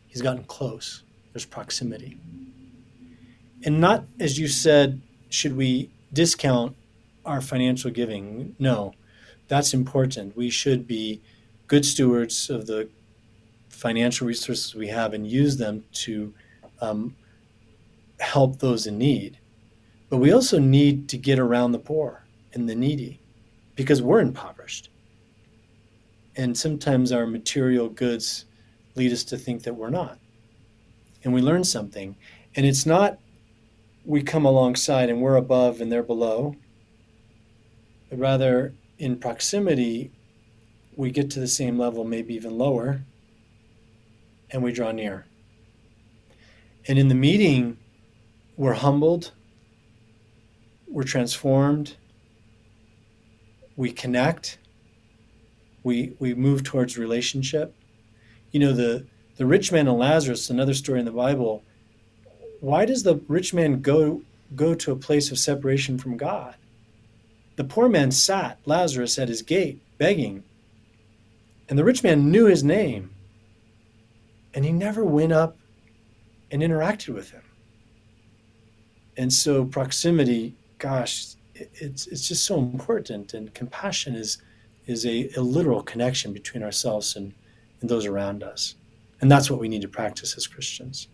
He's gotten close. There's proximity. And not, as you said, should we discount our financial giving? No, that's important. We should be good stewards of the financial resources we have and use them to um, help those in need. But we also need to get around the poor and the needy because we're impoverished. And sometimes our material goods lead us to think that we're not. And we learn something. And it's not we come alongside and we're above and they're below, but rather in proximity, we get to the same level, maybe even lower, and we draw near. And in the meeting, we're humbled we're transformed, we connect, we we move towards relationship. You know, the the rich man and Lazarus, another story in the Bible, why does the rich man go go to a place of separation from God? The poor man sat, Lazarus, at his gate, begging. And the rich man knew his name. And he never went up and interacted with him. And so proximity gosh, it's it's just so important. And compassion is is a, a literal connection between ourselves and, and those around us. And that's what we need to practice as Christians.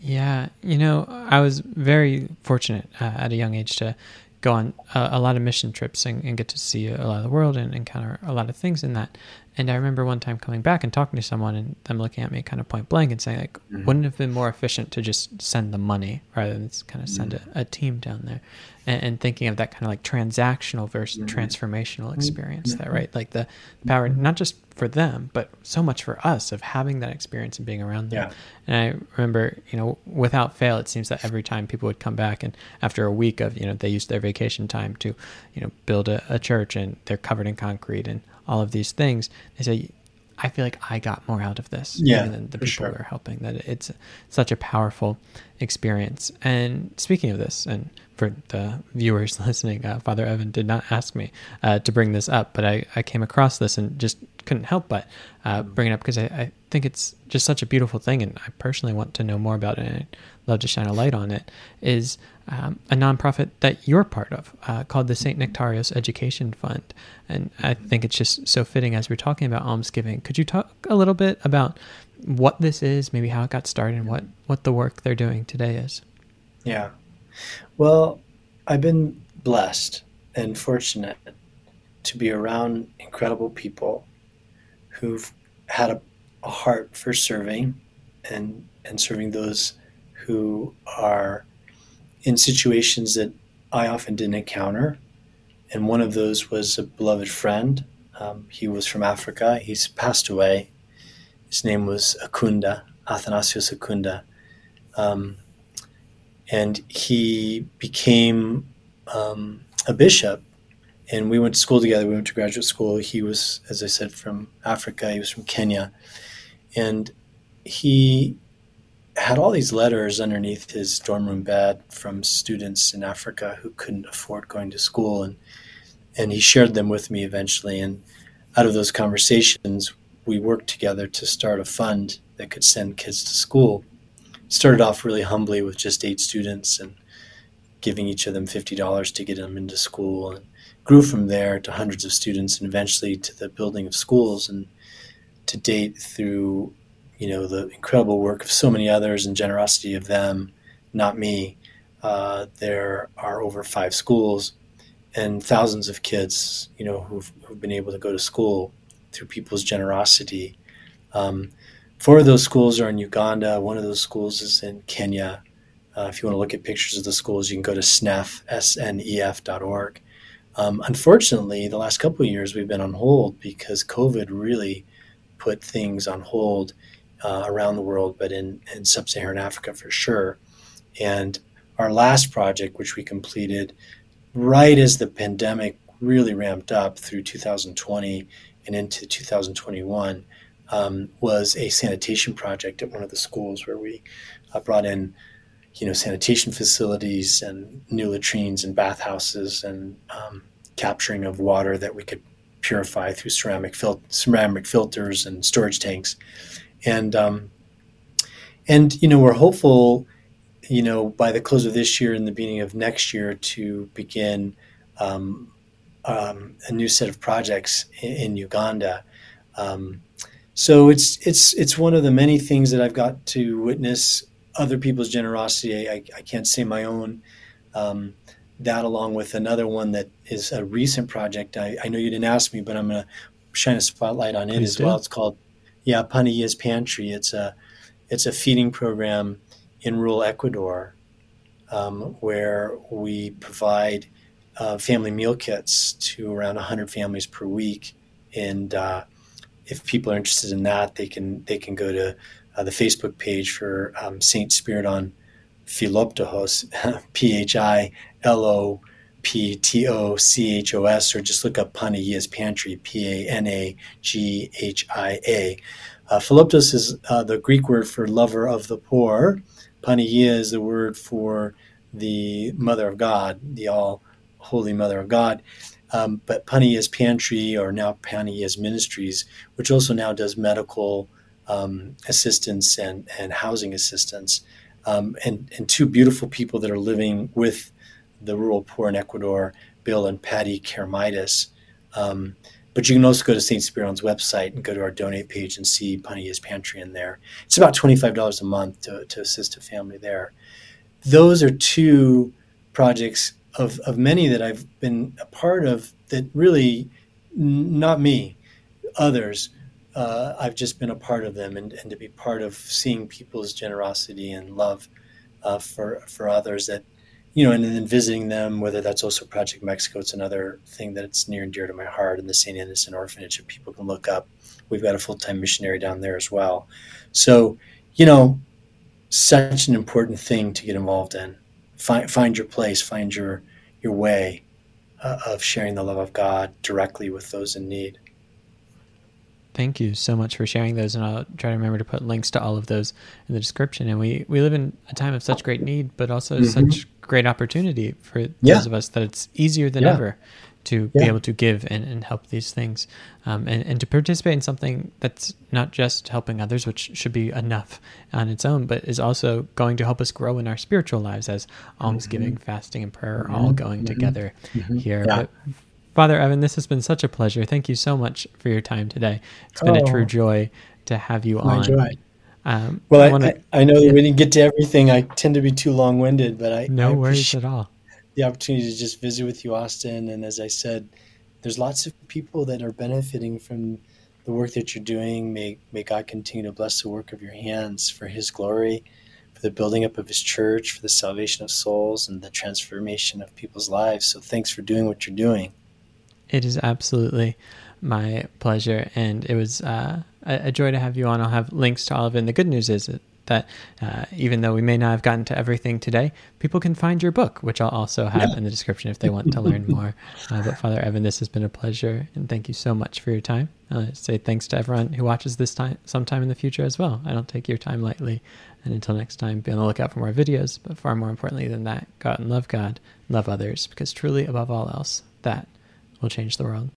Yeah, you know, I was very fortunate uh, at a young age to go on a, a lot of mission trips and, and, get to see a lot of the world and encounter a lot of things in that. And I remember one time coming back and talking to someone and them looking at me kind of point blank and saying, like, mm-hmm. wouldn't it have been more efficient to just send the money rather than kind of send mm-hmm. a, a, team down there? And, and, thinking of that kind of like transactional versus mm-hmm. transformational experience, that right? Like the power, mm-hmm. not just for them, but so much for us of having that experience and being around them. Yeah. And I remember, you know, without fail, it seems that every time people would come back and after a week of, you know, they used their vacation time to, you know, build a, a church and they're covered in concrete and all of these things, they say, I feel like I got more out of this yeah, than the people sure. are helping. That it's such a powerful experience. And speaking of this, and for the viewers listening, uh, Father Evan did not ask me uh, to bring this up, but I, I came across this and just couldn't help but uh, bring it up because I, I, think it's just such a beautiful thing, and I personally want to know more about it, and I'd love to shine a light on it. Is um, a nonprofit that you're part of uh, called the St. Nektarios Education Fund. And I think it's just so fitting as we're talking about almsgiving. Could you talk a little bit about what this is, maybe how it got started, and what, what the work they're doing today is? Yeah. Well, I've been blessed and fortunate to be around incredible people who've had a, a heart for serving and, and serving those who are in situations that I often didn't encounter. And one of those was a beloved friend. Um, he was from Africa. He's passed away. His name was Akunda, Athanasios Akunda. Um, and he became um, a bishop. And we went to school together. We went to graduate school. He was, as I said, from Africa. He was from Kenya. And he had all these letters underneath his dorm room bed from students in Africa who couldn't afford going to school, and and he shared them with me eventually. And out of those conversations, we worked together to start a fund that could send kids to school. Started off really humbly with just eight students and giving each of them fifty dollars to get them into school, and grew from there to hundreds of students, and eventually to the building of schools. And to date, through you know the incredible work of so many others and generosity of them, not me. Uh, there are over five schools and thousands of kids, you know, who've, who've been able to go to school through people's generosity. Um, four of those schools are in Uganda. One of those schools is in Kenya. Uh, if you want to look at pictures of the schools, you can go to snef. Um, unfortunately, the last couple of years we've been on hold because COVID really put things on hold uh, around the world, but in, in sub Saharan Africa for sure. And our last project, which we completed right as the pandemic really ramped up through 2020 and into 2021, um, was a sanitation project at one of the schools where we uh, brought in you know sanitation facilities and new latrines and bathhouses and um, capturing of water that we could purify through ceramic, fil- ceramic filters and storage tanks. And um, and you know we're hopeful, you know, by the close of this year and the beginning of next year to begin um, a new set of projects in, in Uganda. Um, so it's it's it's one of the many things that I've got to witness other people's generosity. I, I can't say my own. Um, that along with another one that is a recent project. I, I know you didn't ask me, but I'm going to shine a spotlight on it Please as do. well. It's called yeah, Panaghia's Pantry. It's a it's a feeding program in rural Ecuador um, where we provide uh, family meal kits to around 100 families per week. And uh, if people are interested in that, they can they can go to uh, the Facebook page for um, Saint Spyridon Philoptochos, P H I L O P T O C H O S, or just look up Panaghia's Pantry, P A N A G H I A. Uh, Philoptochos is uh, the Greek word for lover of the poor. Panagia is the word for the Mother of God, the All Holy Mother of God. Um, but Panaghia's Pantry, or now Panaghia's Ministries, which also now does medical um, assistance and, and housing assistance, um, and, and two beautiful people that are living with the rural poor in Ecuador, Bill and Patty Kermitis. Um, but you can also go to St. Spyridon's website and go to our donate page and see Panaghia's Pantry in there. It's about $25 a month to, to assist a family there. Those are two projects of, of many that I've been a part of that really, not me, others, uh, I've just been a part of them and, and to be part of seeing people's generosity and love uh, for, for others that you know, and then visiting them, whether that's also Project Mexico, it's another thing that's near and dear to my heart, and the St. Innocent Orphanage that people can look up. We've got a full time missionary down there as well. So, you know, such an important thing to get involved in. Find, find your place, find your, your way uh, of sharing the love of God directly with those in need. Thank you so much for sharing those, and I'll try to remember to put links to all of those in the description. And we, we live in a time of such great need, but also mm-hmm. such great opportunity for yeah. those of us that it's easier than yeah. ever to yeah. be able to give and, and help these things um, and, and to participate in something that's not just helping others which should be enough on its own but is also going to help us grow in our spiritual lives as almsgiving mm-hmm. fasting and prayer are mm-hmm. all going mm-hmm. together mm-hmm. here yeah. but father evan this has been such a pleasure thank you so much for your time today it's been oh, a true oh. joy to have you on joy. Um, well, I, wanna, I, I, know that we didn't get to everything. I tend to be too long winded, but I no I worries at all. The opportunity to just visit with you, Austin, and as I said, there's lots of people that are benefiting from the work that you're doing. May may God continue to bless the work of your hands for His glory, for the building up of his church, for the salvation of souls, and the transformation of people's lives. So thanks for doing what you're doing. It is absolutely my pleasure, and it was uh, a, joy to have you on. I'll have links to all of it. And the good news is that uh, even though we may not have gotten to everything today, people can find your book, which I'll also have yeah. in the description if they want to learn more. Uh, but Father Evan, this has been a pleasure, and thank you so much for your time. Uh, say thanks to everyone who watches this time sometime in the future as well. I don't take your time lightly. And until next time, be on the lookout for more videos. But far more importantly than that, go out and love God, love others, because truly, above all else, that will change the world.